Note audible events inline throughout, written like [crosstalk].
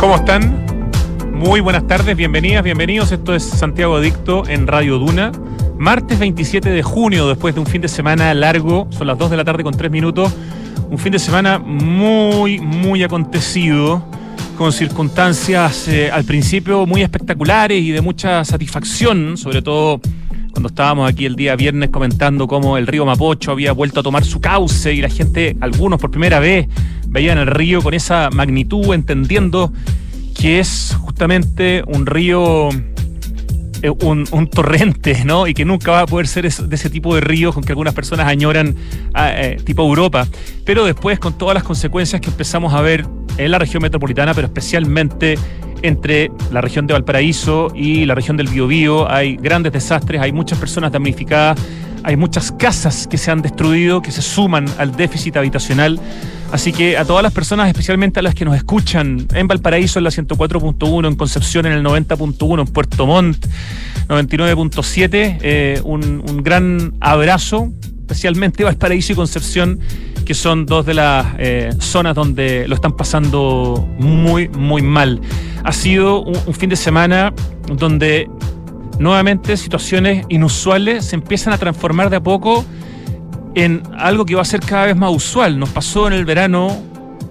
¿Cómo están? Muy buenas tardes, bienvenidas, bienvenidos. Esto es Santiago Adicto en Radio Duna. Martes 27 de junio, después de un fin de semana largo, son las 2 de la tarde con 3 minutos. Un fin de semana muy, muy acontecido, con circunstancias eh, al principio muy espectaculares y de mucha satisfacción, sobre todo cuando estábamos aquí el día viernes comentando cómo el río Mapocho había vuelto a tomar su cauce y la gente, algunos por primera vez, veían el río con esa magnitud, entendiendo que es justamente un río, eh, un, torrente, ¿no? Y que nunca va a poder ser de ese tipo de ríos con que algunas personas añoran ah, eh, tipo Europa. Pero después, con todas las consecuencias que empezamos a ver en la región metropolitana, pero especialmente entre la región de Valparaíso y la región del Biobío. Hay grandes desastres, hay muchas personas damnificadas, hay muchas casas que se han destruido, que se suman al déficit habitacional. Así que a todas las personas, especialmente a las que nos escuchan en Valparaíso en la 104.1, en Concepción en el 90.1, en Puerto Montt 99.7, eh, un, un gran abrazo, especialmente Valparaíso y Concepción que son dos de las eh, zonas donde lo están pasando muy, muy mal. Ha sido un, fin de semana donde nuevamente situaciones inusuales se empiezan a transformar de a poco en algo que va a ser cada vez más usual. Nos pasó en el verano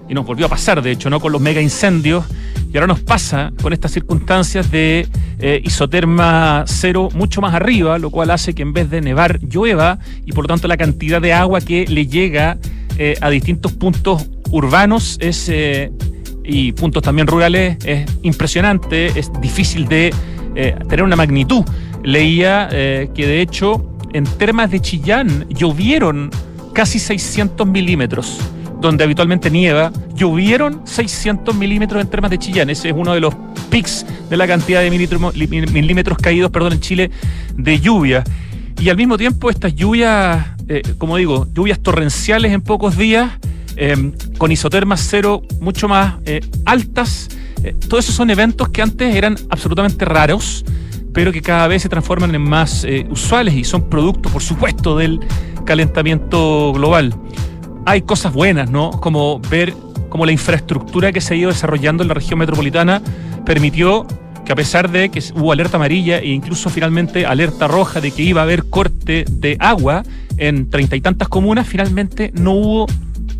y nos volvió a pasar, de hecho, ¿no? Con los mega incendios. Y ahora nos pasa con estas circunstancias de eh, isoterma cero mucho más arriba, lo cual hace que en vez de nevar llueva y por lo tanto la cantidad de agua que le llega eh, a distintos puntos urbanos es, eh, y puntos también rurales es impresionante, es difícil de eh, tener una magnitud. Leía que de hecho en termas de Chillán llovieron casi 600 milímetros donde habitualmente nieva, llovieron 600 milímetros en termas de Chillán. Ese es uno de los pics de la cantidad de milímetros, caídos perdón, en Chile de lluvia. Y al mismo tiempo estas lluvias, eh, como digo, lluvias torrenciales en pocos días, em, con isotermas cero mucho más eh, altas, eh, todos esos son eventos que antes eran absolutamente raros, pero que cada vez se transforman en más usuales y son producto, por supuesto, del calentamiento global. Hay cosas buenas, ¿no? Como ver cómo la infraestructura que se ha ido desarrollando en la región metropolitana permitió que a pesar de que hubo alerta amarilla e incluso finalmente alerta roja de que iba a haber corte de agua en treinta y tantas comunas, finalmente no hubo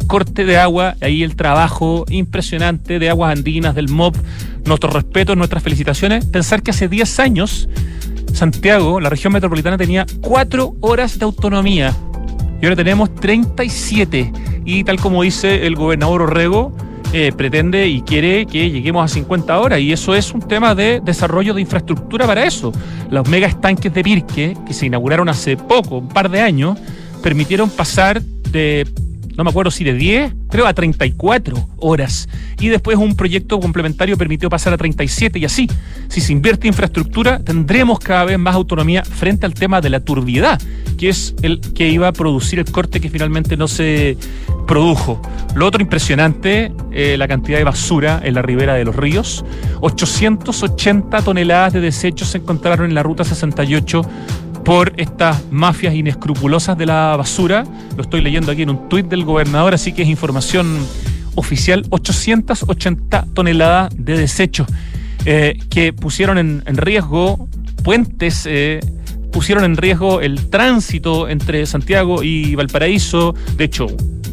corte de agua. Ahí el trabajo impresionante de aguas andinas, del MOB. Nuestros respetos, nuestras felicitaciones. Pensar que hace 10 años Santiago, la región metropolitana, tenía 4 horas de autonomía. Y ahora tenemos 37. Y tal como dice el gobernador Orrego, eh, pretende y quiere que lleguemos a 50 horas y eso es un tema de desarrollo de infraestructura para eso. Los mega estanques de Pirque, que se inauguraron hace poco, un par de años, permitieron pasar de no me acuerdo si de 10, creo a 34 horas. Y después un proyecto complementario permitió pasar a 37 y así. Si se invierte infraestructura, tendremos cada vez más autonomía frente al tema de la turbiedad, que es el que iba a producir el corte que finalmente no se produjo. Lo otro impresionante, eh, la cantidad de basura en la ribera de los ríos. 880 toneladas de desechos se encontraron en la ruta 68 por estas mafias inescrupulosas de la basura. Lo estoy leyendo aquí en un tuit del gobernador, así que es información oficial. 880 toneladas de desechos eh, que pusieron en, riesgo puentes. Eh, pusieron en riesgo el tránsito entre Santiago y Valparaíso. De hecho,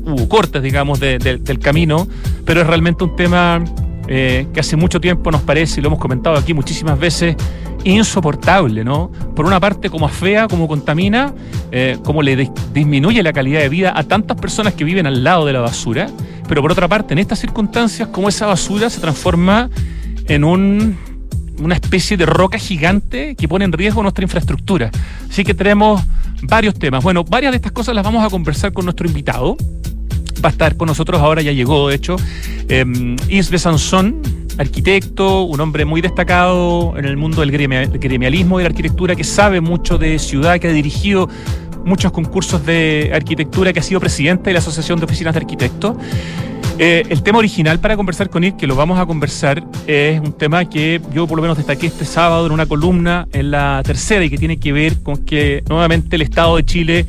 hubo cortes, digamos, del camino, pero es realmente un tema eh, que hace mucho tiempo nos parece, y lo hemos comentado aquí muchísimas veces, insoportable, ¿no? Por una parte, como afea, como contamina, eh, como le disminuye la calidad de vida a tantas personas que viven al lado de la basura, pero por otra parte, en estas circunstancias, como esa basura se transforma en un, una especie de roca gigante que pone en riesgo nuestra infraestructura. Así que tenemos varios temas. Bueno, varias de estas cosas las vamos a conversar con nuestro invitado. Va a estar con nosotros ahora, ya llegó, de hecho, eh, Isbe Sansón, arquitecto, un hombre muy destacado en el mundo del gremialismo y la arquitectura, que sabe mucho de ciudad, que ha dirigido muchos concursos de arquitectura, que ha sido presidente de la Asociación de Oficinas de Arquitectos. Eh, el tema original para conversar con él, que lo vamos a conversar, es un tema que yo por lo menos destaqué este sábado en una columna en la tercera y que tiene que ver con que nuevamente el Estado de Chile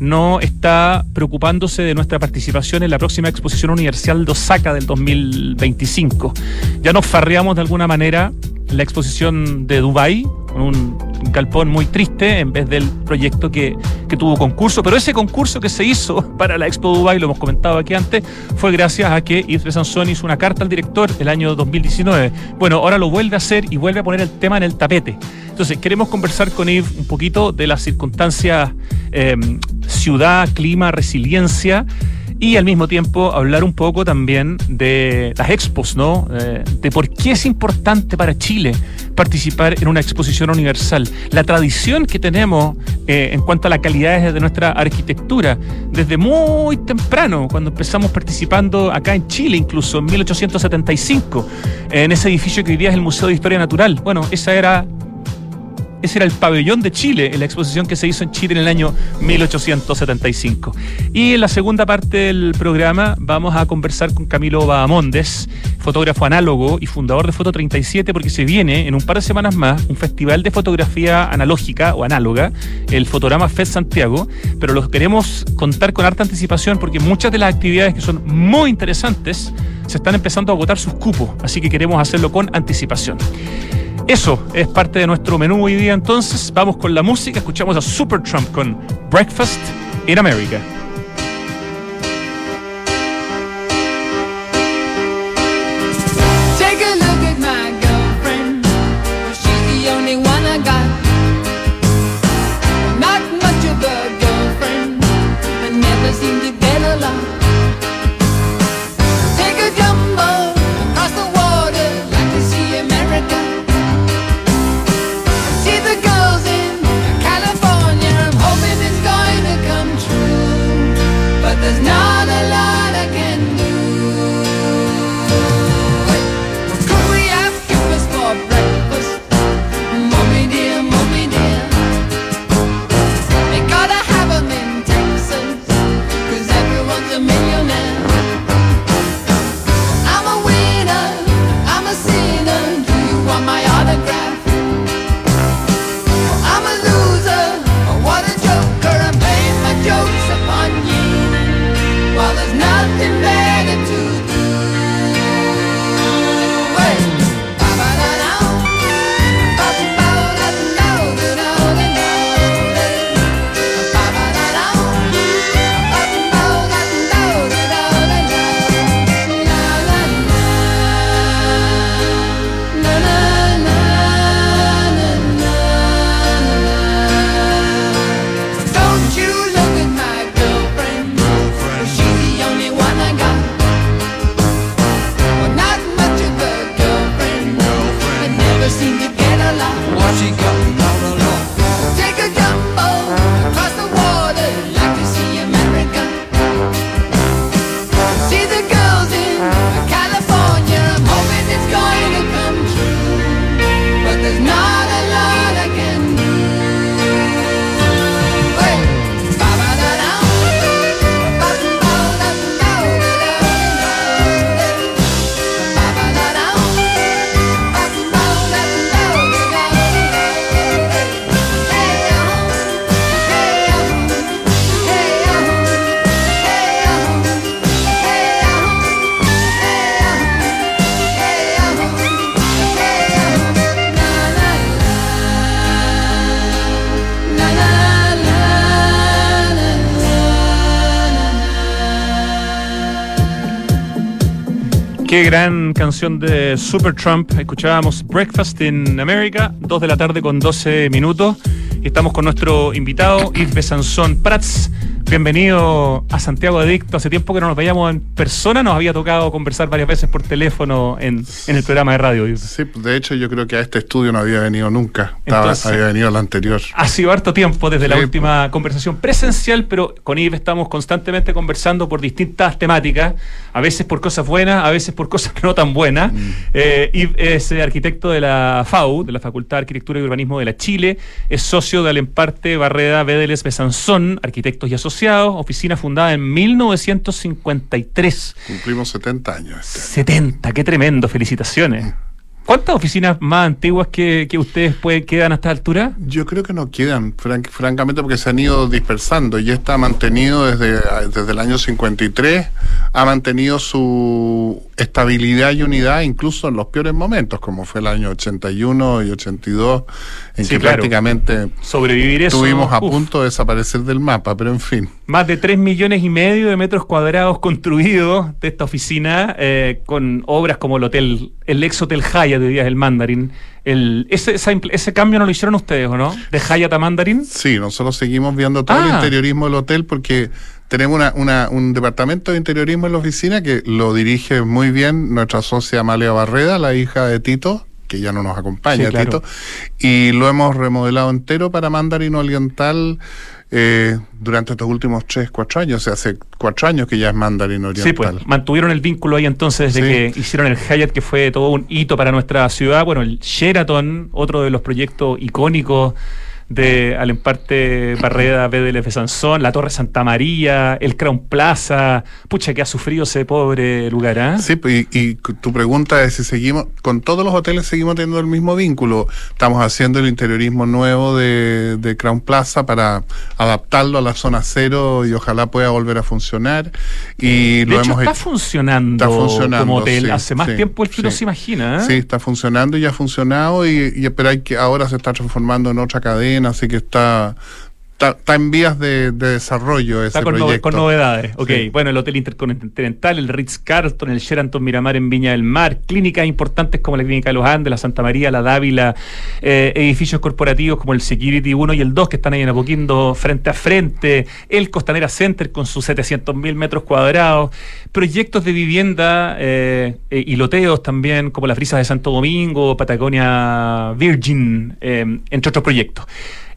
no está preocupándose de nuestra participación en la próxima exposición universal de Osaka del 2025. Ya nos farreamos de alguna manera la exposición de Dubai con un galpón muy triste en vez del proyecto que, que, tuvo concurso. Pero ese concurso que se hizo [laughs] para la Expo Dubai, lo hemos comentado aquí antes, fue gracias a que Yves Sansón hizo una carta al director el año 2019. Bueno, ahora lo vuelve a hacer y vuelve a poner el tema en el tapete. Entonces, queremos conversar con Yves un poquito de las circunstancias eh, ciudad, clima, resiliencia y al mismo tiempo hablar un poco también de las expos, ¿no? Eh, de por qué es importante para Chile participar en una exposición universal. La tradición que tenemos eh, en cuanto a la calidad de nuestra arquitectura, desde muy temprano, cuando empezamos participando acá en Chile, incluso en 1875, en ese edificio que hoy día es el Museo de Historia Natural. Bueno, esa era ese era el pabellón de Chile en la exposición que se hizo en Chile en el año 1875. Y en la segunda parte del programa vamos a conversar con Camilo Bahamondes, fotógrafo análogo y fundador de Foto 37, porque se viene en un par de semanas más un festival de fotografía analógica o análoga, el Fotograma Fest Santiago, pero los queremos contar con harta anticipación porque muchas de las actividades que son muy interesantes se están empezando a agotar sus cupos, así que queremos hacerlo con anticipación. Eso es parte de nuestro menú hoy día. Entonces, vamos con la música. Escuchamos a Supertramp con Breakfast in America. Qué gran canción de Supertramp. Escuchábamos Breakfast in America, 2 de la tarde con 12 minutos. Estamos con nuestro invitado, Yves Besanzón Prats, Bienvenido a Santiago Adicto. Hace tiempo que no nos veíamos en persona, nos había tocado conversar varias veces por teléfono en, el programa de radio. Sí, de hecho yo creo que a este estudio no había venido nunca, había venido al anterior. Ha sido harto tiempo desde la última conversación presencial, pero con Yves estamos constantemente conversando por distintas temáticas, a veces por cosas buenas, a veces por cosas [laughs] no tan buenas. Mm. Eh, Yves es arquitecto de la FAU, de la Facultad de Arquitectura y Urbanismo de la Chile, es socio de Alemparte Barreda Bedeles Besanzón, arquitectos y asociados oficina fundada en 1953. Cumplimos 70 años. Este 70, qué tremendo, felicitaciones. ¿Cuántas oficinas más antiguas que, ustedes pueden, quedan a esta altura? Yo creo que no quedan, francamente, porque se han ido dispersando y esta ha mantenido desde, desde el año 53, ha mantenido su estabilidad y unidad incluso en los peores momentos, como fue el año 81 y 82, en que prácticamente sobrevivir estuvimos a punto de desaparecer del mapa, pero en fin. Más de 3 millones y medio de metros cuadrados [laughs] construidos de esta oficina, eh, con obras como el hotel, el ex Hotel Hyatt de Díaz del Mandarín. El, ese, ese cambio no lo hicieron ustedes, ¿o no? ¿De Hyatt a Mandarín? Sí, nosotros seguimos viendo todo el ah. interiorismo del hotel porque tenemos una, un departamento de interiorismo en la oficina que lo dirige muy bien nuestra socia Amalia Barreda, la hija de Tito, que ya no nos acompaña, Tito, y lo hemos remodelado entero para Mandarín Oriental eh, durante estos últimos 3, 4 años. O sea, hace 4 años que ya es Mandarín Oriental. Sí, pues mantuvieron el vínculo ahí entonces desde que hicieron el Hyatt, que fue todo un hito para nuestra ciudad. Bueno, el Sheraton, otro de los proyectos icónicos de Alemparte Barreda, BDLF Sansón, la Torre Santa María, el Crown Plaza. Pucha, que ha sufrido ese pobre lugar, ¿ah? Sí, pues, y, tu pregunta es si seguimos, con todos los hoteles seguimos teniendo el mismo vínculo. Estamos haciendo el interiorismo nuevo de, de Crown Plaza para adaptarlo a la zona cero y ojalá pueda volver a funcionar. Y lo hemos está funcionando, está funcionando como hotel. Hace más tiempo el que uno se imagina. ¿eh? Sí, está funcionando y ha funcionado, y, y pero hay que ahora se está transformando en otra cadena así que está, está, en vías de, desarrollo ese con proyecto. con novedades, ok. Bueno, el Hotel Intercontinental, el Ritz-Carlton, el Sheraton Miramar en Viña del Mar, clínicas importantes como la Clínica de los Andes, la Santa María, la Dávila, eh, edificios corporativos como el Security 1 y el 2 que están ahí en Apoquindo frente a frente, el Costanera Center con sus 700.000 metros cuadrados, proyectos de vivienda eh, eh, y loteos también como las Frisas de Santo Domingo, Patagonia Virgin, entre otros proyectos.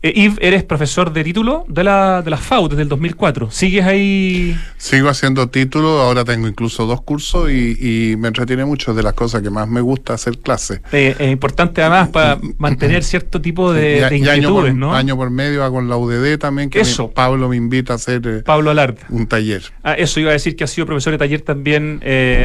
Eh, Yves, eres profesor de título de la, de la FAU desde el 2004. ¿Sigues ahí? Sigo haciendo título, ahora tengo incluso dos cursos y, me entretiene mucho de las cosas que más me gusta hacer clases. Eh, es importante además para mantener cierto tipo de, inquietudes, año por, ¿no? Año por medio hago en la UDD también, que eso. Pablo me invita a hacer eh, Pablo un taller. Ah, eso iba a decir que ha sido profesor de taller también,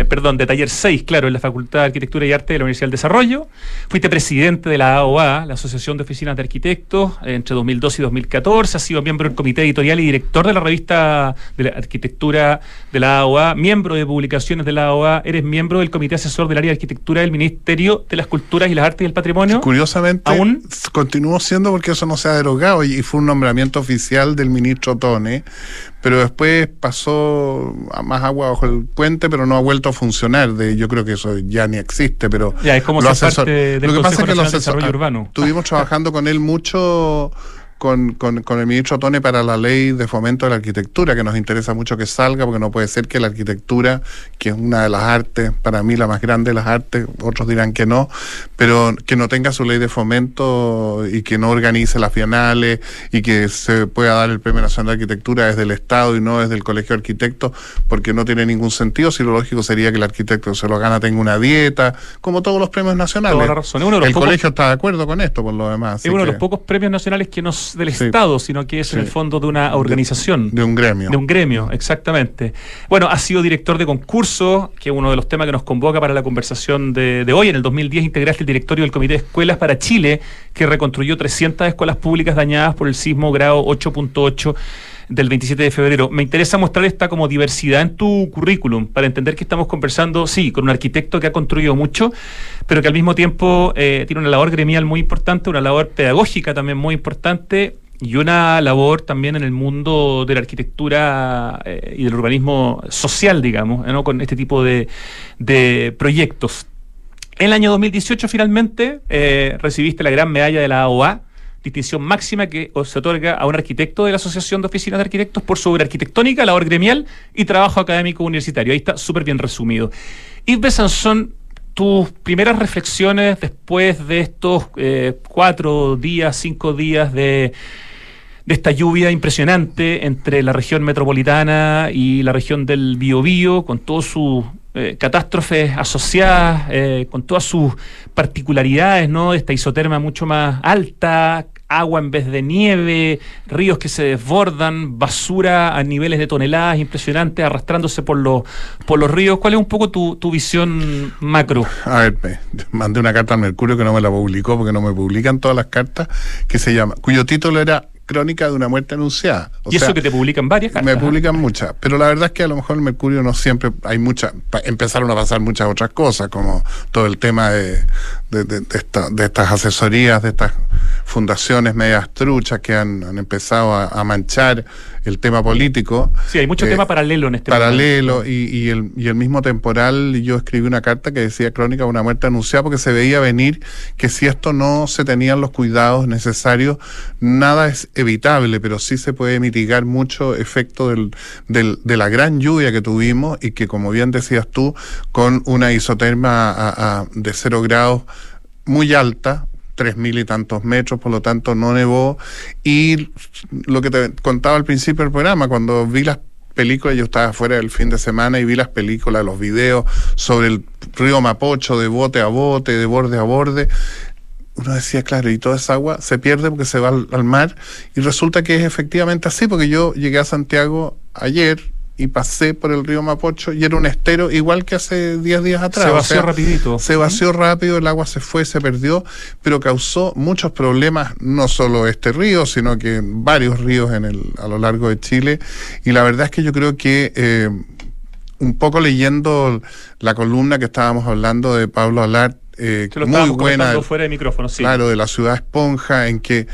perdón, de taller 6, claro, en la Facultad de Arquitectura y Arte de la Universidad del Desarrollo. Fuiste presidente de la AOA, la Asociación de Oficinas de Arquitectos, entre 2012 y 2014, ha sido miembro del comité editorial y director de la revista de la arquitectura de la AOA, miembro de publicaciones de la AOA, eres miembro del comité asesor del área de arquitectura del Ministerio de las Culturas y las Artes y el Patrimonio. Curiosamente, aún continúo siendo porque eso no se ha derogado y fue un nombramiento oficial del ministro Tone, pero después pasó a más agua bajo el puente, pero no ha vuelto a funcionar. De, yo creo que eso ya ni existe, pero ya, es como lo, asesor, lo que pasa es que lo asesor, urbano. Estuvimos trabajando con él mucho con, con, con, el ministro Tone para la ley de fomento de la arquitectura, que nos interesa mucho que salga, porque no puede ser que la arquitectura, que es una de las artes, para mí la más grande de las artes, otros dirán que no, pero que no tenga su ley de fomento y que no organice las bienales y que se pueda dar el Premio Nacional de Arquitectura desde el Estado y no desde el Colegio de Arquitectos, porque no tiene ningún sentido. Si lo lógico sería que el arquitecto se lo gana tenga una dieta, como todos los premios nacionales. el colegio está de acuerdo con esto, por lo demás. Es uno de los pocos premios nacionales que del Estado, sino que es en el fondo de una organización. De, un gremio. De un gremio, exactamente. Bueno, ha sido director de concurso, que es uno de los temas que nos convoca para la conversación de, hoy. En el 2010 integraste el directorio del Comité de Escuelas para Chile, que reconstruyó 300 escuelas públicas dañadas por el sismo grado 8.8 del 27 de febrero. Me interesa mostrar esta como diversidad en tu currículum para entender que estamos conversando, sí, con un arquitecto que ha construido mucho, pero que al mismo tiempo eh, tiene una labor gremial muy importante, una labor pedagógica también muy importante y una labor también en el mundo de la arquitectura eh, y del urbanismo social, digamos, con este tipo de, de proyectos. En el año 2018 finalmente eh, recibiste la gran medalla de la AOA distinción máxima que se otorga a un arquitecto de la Asociación de Oficinas de Arquitectos por su obra arquitectónica, labor gremial y trabajo académico universitario. Ahí está súper bien resumido. Yves Besanzón, tus primeras reflexiones después de estos eh, cuatro días, cinco días de, de esta lluvia impresionante entre la región metropolitana y la región del Biobío, con todos sus eh, catástrofes asociadas, eh, con todas sus particularidades, ¿no? Esta isoterma mucho más alta, agua en vez de nieve, ríos que se desbordan, basura a niveles de toneladas impresionantes arrastrándose por los, por los ríos. ¿Cuál es un poco tu, tu visión macro? A ver, mandé una carta al Mercurio que no me la publicó porque no me publican todas las cartas, que se llama, cuyo título era crónica de una muerte anunciada. y eso que te publican varias cartas. Me publican muchas, pero la verdad es que a lo mejor el Mercurio no siempre hay muchas, empezaron a pasar muchas otras cosas, como todo el tema de, de, de, de estas asesorías, de estas fundaciones medias truchas que han, han empezado a, manchar el tema político. Sí, hay mucho eh, tema paralelo en este Paralelo, y, y, el, y el mismo temporal, yo escribí una carta que decía crónica de una muerte anunciada porque se veía venir que si esto no se tenían los cuidados necesarios, nada es evitable, pero sí se puede mitigar mucho efecto del, del, de la gran lluvia que tuvimos y que, como bien decías tú, con una isoterma a, a, de cero grados muy alta, tres mil y tantos metros, por lo tanto no nevó. Y lo que te contaba al principio del programa, cuando vi las películas, yo estaba fuera el fin de semana y vi las películas, los videos sobre el río Mapocho, de bote a bote, de borde a borde. Uno decía, claro, y toda esa agua se pierde porque se va al, al mar. Y resulta que es efectivamente así, porque yo llegué a Santiago ayer, y pasé por el río Mapocho y era un estero igual que hace 10 días atrás. Se vació rapidito. Se vació rápido, el agua se fue, se perdió, pero causó muchos problemas, no solo este río, sino que varios ríos en el, a lo largo de Chile. Y la verdad es que yo creo que eh, un poco leyendo la columna que estábamos hablando de Pablo Alart, eh, muy buena. fuera de micrófono, sí. Claro, de la ciudad esponja, en que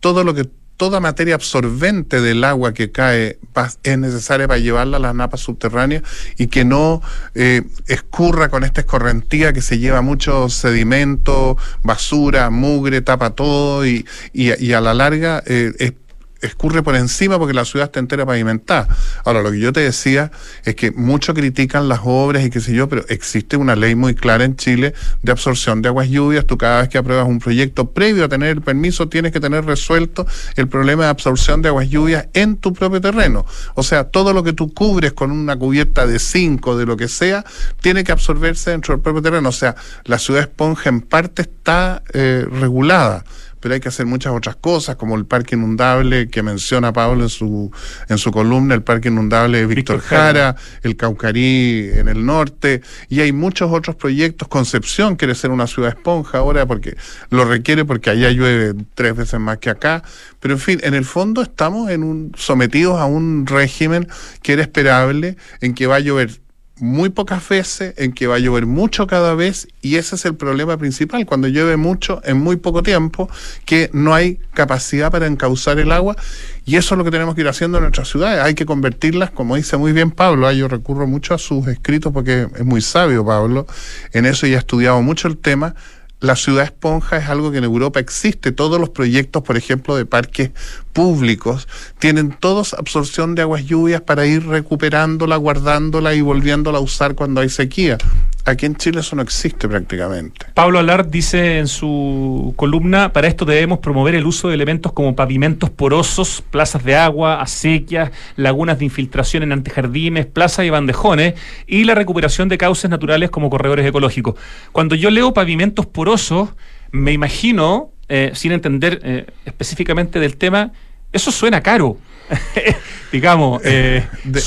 todo lo que toda materia absorbente del agua que cae es necesaria para llevarla a las napas subterráneas y que no eh, escurra con esta escorrentía que se lleva mucho sedimento, basura, mugre, tapa todo y, y, a la larga eh, es escurre por encima porque la ciudad está entera pavimentada. Ahora, lo que yo te decía es que muchos critican las obras y qué sé yo, pero existe una ley muy clara en Chile de absorción de aguas lluvias. Tú cada vez que apruebas un proyecto previo a tener el permiso, tienes que tener resuelto el problema de absorción de aguas lluvias en tu propio terreno. O sea, todo lo que tú cubres con una cubierta de cinco, de lo que sea, tiene que absorberse dentro del propio terreno. O sea, la ciudad esponja en parte está eh, regulada pero hay que hacer muchas otras cosas, como el parque inundable que menciona Pablo en su, en su columna, el parque inundable de Víctor Jara, el Caucarí en el norte, y hay muchos otros proyectos. Concepción quiere ser una ciudad esponja ahora porque lo requiere porque allá llueve tres veces más que acá, pero en fin, en el fondo estamos en un, sometidos a un régimen que era esperable, en que va a llover muy pocas veces, en que va a llover mucho cada vez, y ese es el problema principal, cuando llueve mucho en muy poco tiempo, que no hay capacidad para encauzar el agua, y eso es lo que tenemos que ir haciendo en nuestras ciudades, hay que convertirlas, como dice muy bien Pablo, yo recurro mucho a sus escritos porque es muy sabio Pablo, en eso y ha estudiado mucho el tema, la ciudad esponja es algo que en Europa existe. Todos los proyectos, por ejemplo, de parques públicos, tienen todos absorción de aguas lluvias para ir recuperándola, guardándola y volviéndola a usar cuando hay sequía. Aquí en Chile eso no existe prácticamente. Pablo Alard dice en su columna, para esto debemos promover el uso de elementos como pavimentos porosos, plazas de agua, acequias, lagunas de infiltración en antejardines, plazas y bandejones, y la recuperación de cauces naturales como corredores ecológicos. Cuando yo leo pavimentos porosos, me imagino, eh, sin entender eh, específicamente del tema, eso suena caro. [laughs] digamos, eh, de,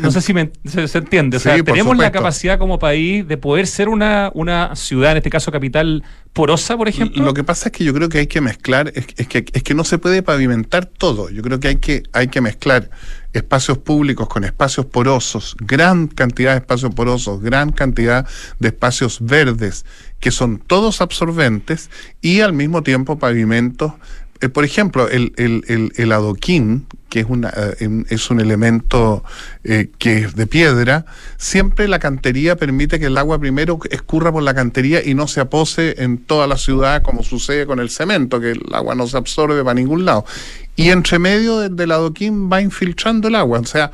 no sé si se, entiende. O sea, tenemos la capacidad como país de poder ser una, una ciudad, en este caso capital, porosa, por ejemplo. Lo que pasa es que yo creo que hay que mezclar, es, que, es que no se puede pavimentar todo. Yo creo que hay que, hay que mezclar espacios públicos con espacios porosos, gran cantidad de espacios porosos, gran cantidad de espacios verdes, que son todos absorbentes, y al mismo tiempo pavimentos eh, por ejemplo, el, adoquín, que es, una, eh, es un elemento eh, que es de piedra, siempre la cantería permite que el agua primero escurra por la cantería y no se apose en toda la ciudad como sucede con el cemento, que el agua no se absorbe para ningún lado. Y entre medio del adoquín va infiltrando el agua. O sea,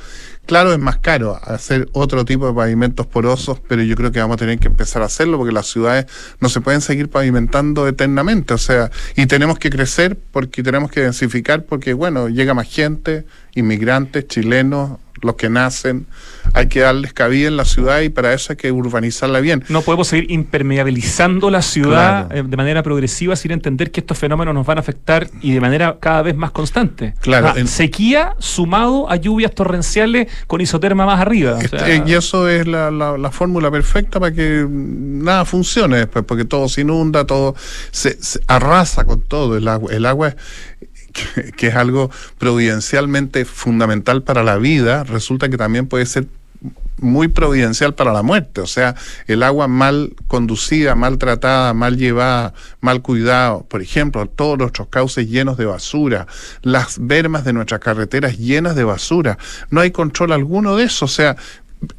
Claro, es más caro hacer otro tipo de pavimentos porosos, pero yo creo que vamos a tener que empezar a hacerlo porque las ciudades no se pueden seguir pavimentando eternamente. O sea, y tenemos que crecer porque tenemos que densificar porque, bueno, llega más gente, inmigrantes, chilenos, los que nacen, hay que darles cabida en la ciudad y para eso hay que urbanizarla bien. No podemos seguir impermeabilizando la ciudad eh, de manera progresiva sin entender que estos fenómenos nos van a afectar y de manera cada vez más constante. Claro. Ah, sequía sumado a lluvias torrenciales con isoterma más arriba. Este, y eso es la, la, fórmula perfecta para que nada funcione después, porque todo se inunda, todo se, arrasa con todo. El agua, el agua [laughs] que, es algo providencialmente fundamental para la vida, resulta que también puede ser muy providencial para la muerte. O sea, el agua mal conducida, mal tratada, mal llevada, mal cuidada, por ejemplo, todos nuestros cauces llenos de basura, las bermas de nuestras carreteras llenas de basura. No hay control alguno de eso. O sea,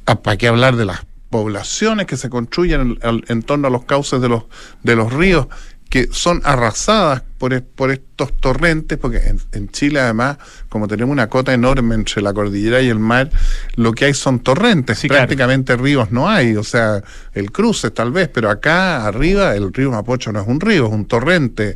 ¿para qué hablar de las poblaciones que se construyen en, en torno a los cauces de los, de los ríos? Que son arrasadas por, por estos torrentes, porque en, Chile además, como tenemos una cota enorme entre la cordillera y el mar, lo que hay son torrentes, prácticamente ríos no hay, o sea, el cruce tal vez, pero acá arriba el río Mapocho no es un río, es un torrente.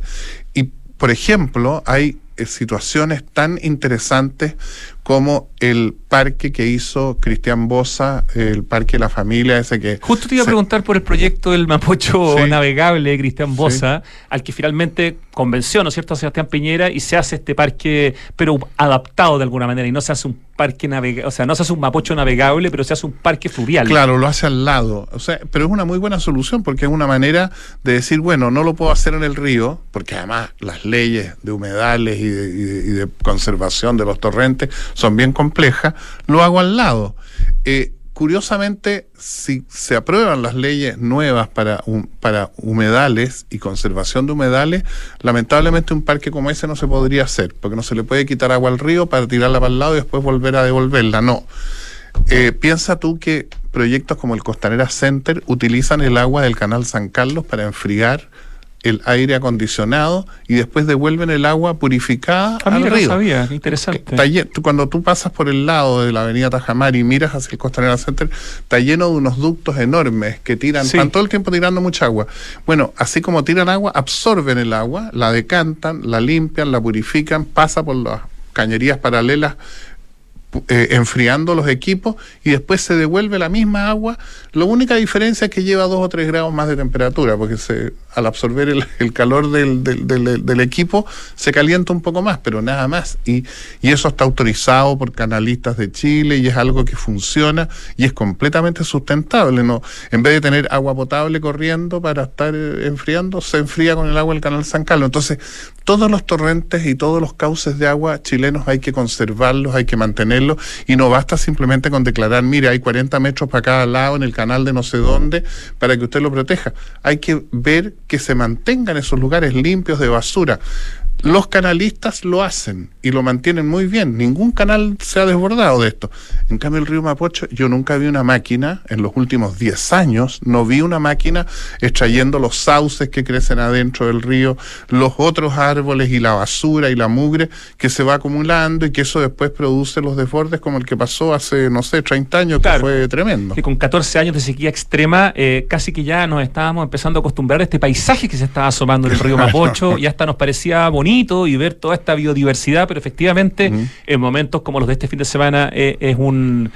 Y, por ejemplo, hay eh, situaciones tan interesantes como el parque que hizo Cristian Bosa, el parque de la familia, ese que... Justo te iba a preguntar por el proyecto del Mapocho navegable de Cristian Bosa, al que finalmente convenció, ¿no es cierto?, a Sebastián Piñera y se hace este parque, pero adaptado de alguna manera, y no se hace un parque navegable, o sea, no se hace un Mapocho navegable, pero se hace un parque fluvial. Claro, lo hace al lado, o sea, pero es una muy buena solución porque es una manera de decir, bueno, no lo puedo hacer en el río, porque además las leyes de humedales y de, y de conservación de los torrentes son bien complejas, lo hago al lado. Eh, curiosamente, si se aprueban las leyes nuevas para, para humedales y conservación de humedales, lamentablemente un parque como ese no se podría hacer, porque no se le puede quitar agua al río para tirarla para el lado y después volver a devolverla. No. Eh, piensa tú que proyectos como el Costanera Center utilizan el agua del canal San Carlos para enfriar el aire acondicionado y después devuelven el agua purificada ah, al río. sabía, interesante. cuando tú pasas por el lado de la avenida Tajamar y miras hacia el Costanera Center, está lleno de unos ductos enormes que tiran, están todo el tiempo tirando mucha agua. Bueno, así como tiran agua, absorben el agua, la decantan, la limpian, la purifican, pasa por las cañerías paralelas eh, enfriando los equipos y después se devuelve la misma agua. La única diferencia es que lleva dos o tres grados más de temperatura, porque se, al absorber el, calor del, del, equipo se calienta un poco más, pero nada más. Y, y eso está autorizado por canalistas de Chile y es algo que funciona y es completamente sustentable. ¿no? En vez de tener agua potable corriendo para estar eh, enfriando, se enfría con el agua del canal San Carlos. Entonces, todos los torrentes y todos los cauces de agua chilenos hay que conservarlos, hay que mantenerlos y no basta simplemente con declarar, mire, hay 40 metros para cada lado en el canal de no sé dónde para que usted lo proteja. Hay que ver que se mantengan esos lugares limpios de basura. Los canalistas lo hacen y lo mantienen muy bien. Ningún canal se ha desbordado de esto. En cambio, el río Mapocho, yo nunca vi una máquina, en los últimos 10 años, no vi una máquina extrayendo los sauces que crecen adentro del río, los otros árboles y la basura y la mugre que se va acumulando y que eso después produce los desbordes como el que pasó hace, no sé, 30 años, que fue tremendo. Y con 14 años de sequía extrema, eh, casi que ya nos estábamos empezando a acostumbrar a este paisaje que se estaba asomando en el río [laughs] Mapocho y hasta nos parecía bonito y ver toda esta biodiversidad, pero efectivamente en momentos como los de este fin de semana eh, es un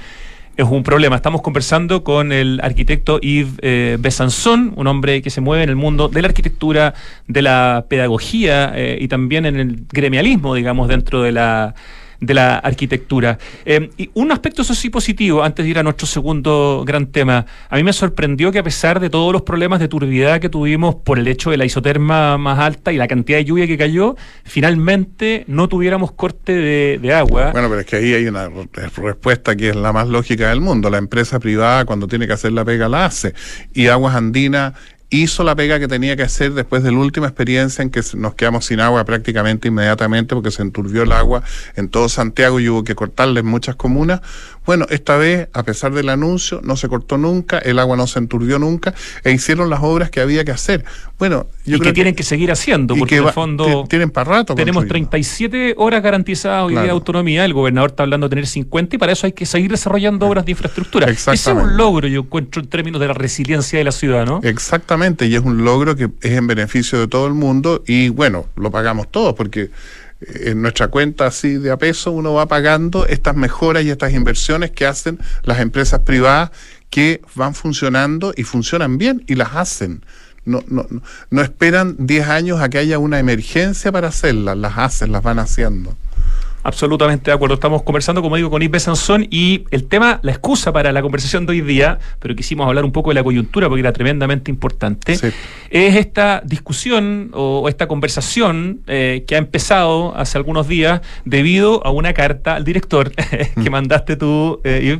es un problema. Estamos conversando con el arquitecto Yves eh, Besanzón, un hombre que se mueve en el mundo de la arquitectura, de la pedagogía eh, y también en el gremialismo, digamos, dentro de la de la arquitectura. Eh, y un aspecto eso sí positivo, antes de ir a nuestro segundo gran tema, a mí me sorprendió que a pesar de todos los problemas de turbidez que tuvimos por el hecho de la isoterma más alta y la cantidad de lluvia que cayó, finalmente no tuviéramos corte de, agua. Bueno, pero es que ahí hay una respuesta que es la más lógica del mundo. La empresa privada cuando tiene que hacer la pega la hace. Y Aguas Andinas hizo la pega que tenía que hacer después de la última experiencia en que nos quedamos sin agua prácticamente inmediatamente porque se enturbió el agua en todo Santiago y hubo que cortarle en muchas comunas. Bueno, esta vez, a pesar del anuncio, no se cortó nunca, el agua no se enturbió nunca e hicieron las obras que había que hacer. Bueno, yo y que, tienen que seguir haciendo, porque en el fondo tienen para rato. Tenemos 37 horas garantizadas hoy de autonomía, el gobernador está hablando de tener 50 y para eso hay que seguir desarrollando obras de infraestructura. Ese es un logro, yo encuentro, en términos de la resiliencia de la ciudad, ¿no? Exactamente, y es un logro que es en beneficio de todo el mundo y bueno, lo pagamos todos porque en nuestra cuenta así de a peso, uno va pagando estas mejoras y estas inversiones que hacen las empresas privadas que van funcionando y funcionan bien y las hacen. No, no, no esperan 10 años a que haya una emergencia para hacerlas, las hacen, las van haciendo. Absolutamente de acuerdo. Estamos conversando, como digo, con Ibe Sansón y el tema, la excusa para la conversación de hoy día, pero quisimos hablar un poco de la coyuntura porque era tremendamente importante, es esta discusión o esta conversación eh, que ha empezado hace algunos días debido a una carta al director [laughs] que mm. mandaste tú, eh,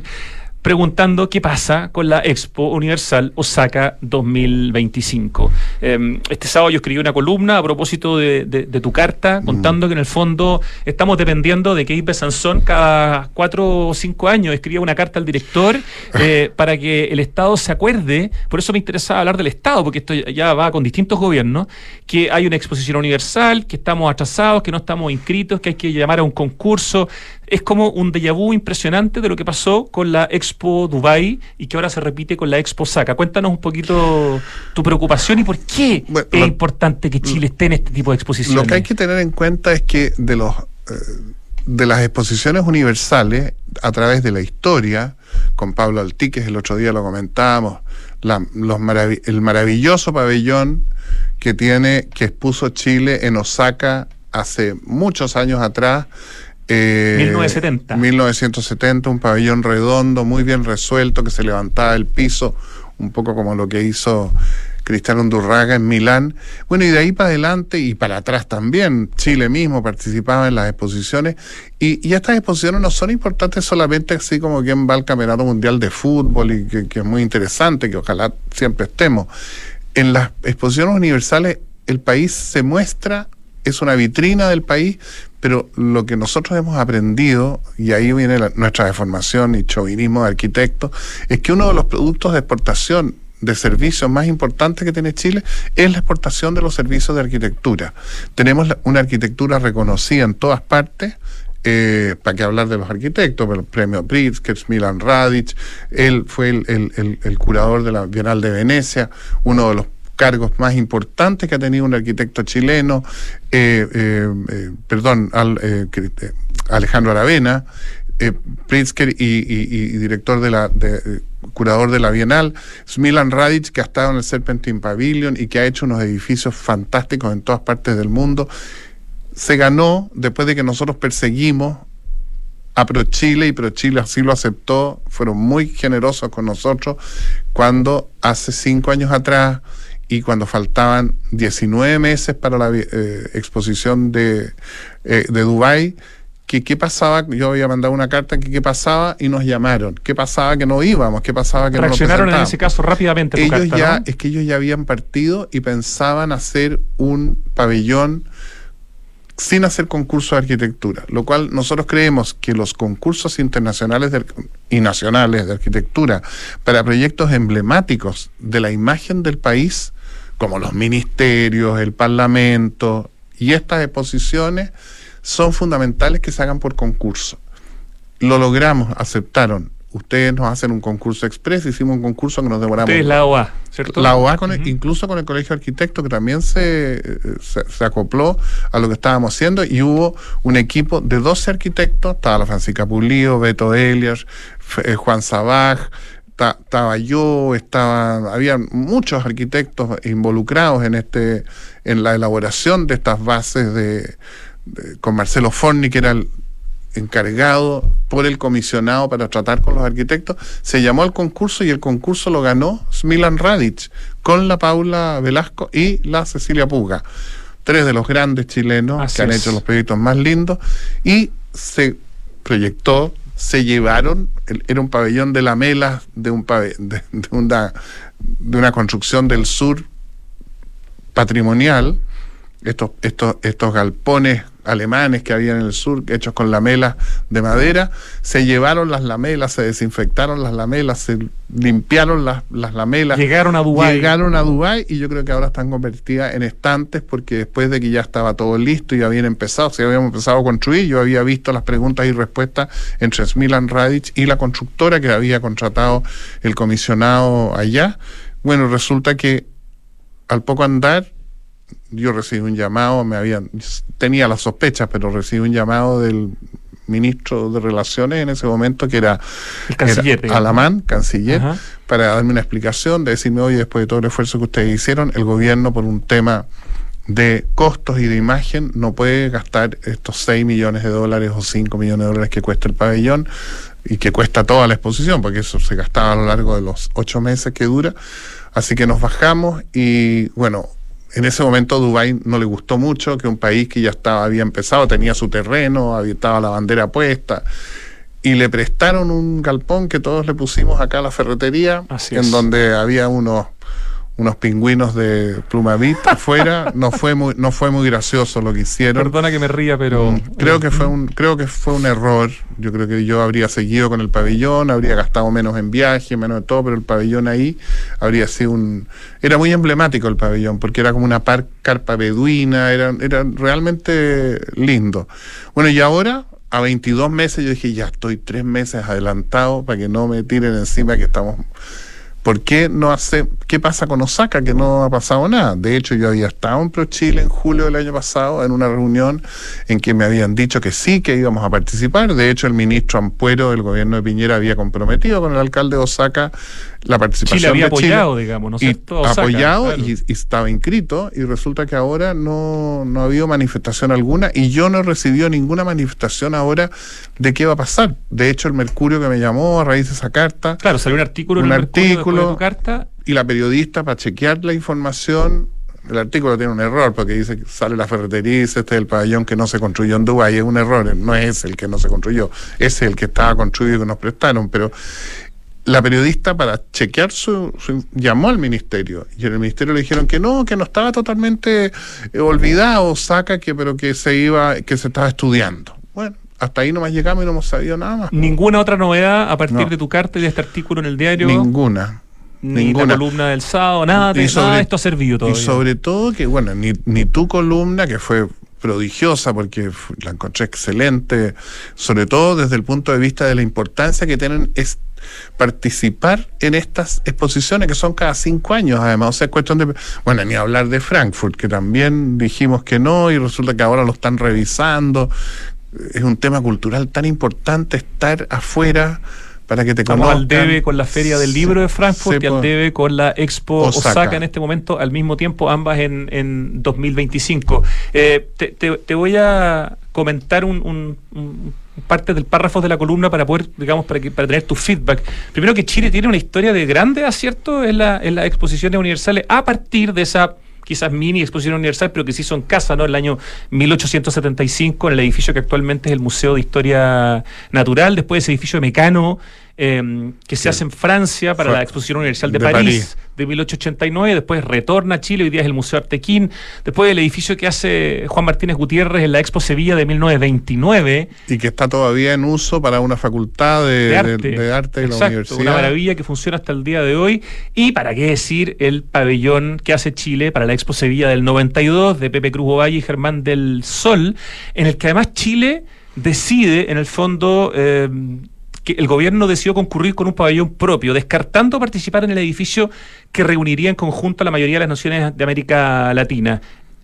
preguntando qué pasa con la Expo Universal Osaka 2025. Em, este sábado yo escribí una columna a propósito de, tu carta, contando que en el fondo estamos dependiendo de que Ipe Sansón cada cuatro o cinco años escriba una carta al director eh, [laughs] para que el Estado se acuerde, por eso me interesaba hablar del Estado, porque esto ya va con distintos gobiernos, que hay una exposición universal, que estamos atrasados, que no estamos inscritos, que hay que llamar a un concurso. Es como un déjà vu impresionante de lo que pasó con la Expo Dubai y que ahora se repite con la Expo Saca. Cuéntanos un poquito tu preocupación y por qué es importante que Chile esté en este tipo de exposiciones. Lo que hay que tener en cuenta es que de los eh, de las exposiciones universales a través de la historia, con Pablo Altiques el otro día lo comentábamos, los el maravilloso pabellón que tiene, que expuso Chile en Osaka hace muchos años atrás, 1970. Eh, 1970, un pabellón redondo, muy bien resuelto, que se levantaba el piso, un poco como lo que hizo Cristiano Undurraga en Milán. Bueno, y de ahí para adelante y para atrás también, Chile mismo participaba en las exposiciones. Y, estas exposiciones no son importantes solamente así como quien va al Campeonato Mundial de Fútbol y que, que es muy interesante, que ojalá siempre estemos. En las exposiciones universales el país se muestra es una vitrina del país, pero lo que nosotros hemos aprendido, y ahí viene nuestra deformación y chauvinismo de arquitectos, es que uno de los productos de exportación de servicios más importantes que tiene Chile es la exportación de los servicios de arquitectura. Tenemos una arquitectura reconocida en todas partes, eh, para que hablar de los arquitectos, el premio Pritzker, Milan Radic, él fue el, curador de la Bienal de Venecia, uno de los cargos más importantes que ha tenido un arquitecto chileno, eh, eh, eh, perdón, Alejandro Aravena, Pritzker y, director de la curador de la Bienal, Milan Radic, que ha estado en el Serpentine Pavilion y que ha hecho unos edificios fantásticos en todas partes del mundo. Se ganó después de que nosotros perseguimos a ProChile y ProChile así lo aceptó, fueron muy generosos con nosotros cuando hace cinco años atrás y cuando faltaban 19 meses para la eh, exposición de, eh, de Dubái, que qué pasaba, yo había mandado una carta que qué pasaba y nos llamaron, qué pasaba que no íbamos, qué pasaba que Reaccionaron no en ese caso rápidamente. Ellos ya, es que ellos ya habían partido y pensaban hacer un pabellón sin hacer concurso de arquitectura, lo cual nosotros creemos que los concursos internacionales y nacionales de arquitectura para proyectos emblemáticos de la imagen del país como los ministerios, el Parlamento y estas exposiciones son fundamentales que se hagan por concurso. Lo logramos, aceptaron. Ustedes nos hacen un concurso express, hicimos un concurso que nos demoramos. Ustedes la OA, ¿cierto? La OA, incluso con el Colegio de Arquitectos, que también se, se, acopló a lo que estábamos haciendo, y hubo un equipo de 12 arquitectos, estaba la Francisca Pulío, Beto Elias, eh, Juan Sabaj, estaba yo, estaba, había muchos arquitectos involucrados en este, en la elaboración de estas bases de, con Marcelo Forni, que era el encargado por el comisionado para tratar con los arquitectos, se llamó al concurso y el concurso lo ganó Smilan Radic con la Paula Velasco y la Cecilia Puga, tres de los grandes chilenos que han hecho los proyectos más lindos. Y se proyectó se llevaron, era un pabellón de lamelas de, un de, una, de una construcción del sur patrimonial, estos, estos, estos galpones alemanes que había en el sur, hechos con lamelas de madera, se llevaron las lamelas, se desinfectaron las lamelas, se limpiaron las, las lamelas. Llegaron a Dubái. Llegaron a Dubái y yo creo que ahora están convertidas en estantes porque después de que ya estaba todo listo y habían empezado, si habíamos empezado a construir, yo había visto las preguntas y respuestas entre Smilan Radic y la constructora que había contratado el comisionado allá. Bueno, resulta que al poco andar yo recibí un llamado, me habían, tenía las sospechas, pero recibí un llamado del ministro de Relaciones en ese momento, que era, el canciller, Alamán, canciller, para darme una explicación, de decirme, oye, después de todo el esfuerzo que ustedes hicieron, el gobierno por un tema de costos y de imagen no puede gastar estos 6 millones de dólares o 5 millones de dólares que cuesta el pabellón y que cuesta toda la exposición, porque eso se gastaba a lo largo de los ocho meses que dura. Así que nos bajamos y bueno, en ese momento Dubái no le gustó mucho que un país que ya estaba, había empezado, tenía su terreno, había, estaba la bandera puesta, y le prestaron un galpón que todos le pusimos acá a la ferretería, en donde había unos unos pingüinos de plumavit [laughs] afuera. No fue muy, no fue muy gracioso lo que hicieron. Perdona que me ría, pero. Mm, creo que fue un, creo que fue un error. Yo creo que yo habría seguido con el pabellón, habría gastado menos en viaje, menos de todo, pero el pabellón ahí habría sido un. Era muy emblemático el pabellón, porque era como una par, carpa beduina, era, era realmente lindo. Bueno, y ahora a 22 meses yo dije, ya estoy tres meses adelantado para que no me tiren encima que estamos ¿Por qué no hace, qué pasa con Osaka que no ha pasado nada? De hecho, yo había estado en Pro Chile en julio del año pasado en una reunión en que me habían dicho que sí, que íbamos a participar. De hecho, el ministro Ampuero del gobierno de Piñera había comprometido con el alcalde de Osaka la participación Chile había apoyado, digamos, ¿no es cierto? apoyado y, estaba inscrito y resulta que ahora no, no ha habido manifestación alguna y yo no he recibido ninguna manifestación ahora de qué va a pasar. De hecho, el Mercurio que me llamó a raíz de esa carta. Claro, salió un artículo un artículo, carta. Y la periodista, para chequear la información, el artículo tiene un error porque dice que sale la ferretería y este es el pabellón que no se construyó en Dubái. Es un error, no es el que no se construyó, es el que estaba construido y que nos prestaron. Pero la periodista para chequear su, llamó al ministerio y en el ministerio le dijeron que no, que no estaba totalmente eh, olvidado, saca que pero que se iba, que se estaba estudiando. Bueno, hasta ahí nomás llegamos y no hemos sabido nada más. ¿Ninguna otra novedad a partir de tu carta y de este artículo en el diario? Ninguna. Ni ninguna. columna del sábado, nada, de, nada esto ha servido todavía. Y sobre todo que, bueno, ni, ni tu columna, que fue prodigiosa porque la encontré excelente, sobre todo desde el punto de vista de la importancia que tienen es participar en estas exposiciones que son cada cinco años, además. O sea, es cuestión de. Bueno, ni hablar de Frankfurt, que también dijimos que no y resulta que ahora lo están revisando. Es un tema cultural tan importante estar afuera para que te conozcan. al debe con la Feria del Libro de Frankfurt y al debe con la Expo Osaka. en este momento, al mismo tiempo, ambas en, en 2025. Eh, te, te, voy a comentar un parte del párrafo de la columna para poder, digamos, para, para tener tu feedback. Primero que Chile tiene una historia de grandes aciertos en, la, en las exposiciones universales a partir de esa quizás mini exposición universal, pero que se hizo en casa, ¿no? En el año 1875, en el edificio que actualmente es el Museo de Historia Natural, después ese edificio de Mecano, Em, que se hace en Francia para la Exposición Universal de, París, de 1889, después retorna a Chile, hoy día es el Museo Artequín, después el edificio que hace Juan Martínez Gutiérrez en la Expo Sevilla de 1929. Y que está todavía en uso para una facultad de, arte, de, arte la universidad. Una maravilla que funciona hasta el día de hoy. Y para qué decir el pabellón que hace Chile para la Expo Sevilla del 92 de Pepe Cruz Ovalle y Germán del Sol, en el que además Chile decide, en el fondo, eh, que el gobierno decidió concurrir con un pabellón propio, descartando participar en el edificio que reuniría en conjunto a la mayoría de las naciones de América Latina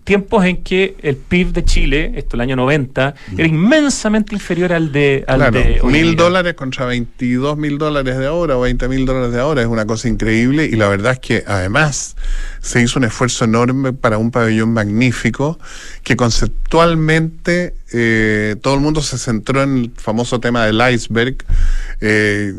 tiempos en que el PIB de Chile, esto el año 90, era inmensamente inferior al de... Al de mil dólares contra 22 mil dólares de ahora o 20 mil dólares de ahora es una cosa increíble y la verdad es que además se hizo un esfuerzo enorme para un pabellón magnífico que conceptualmente eh, todo el mundo se centró en el famoso tema del iceberg eh,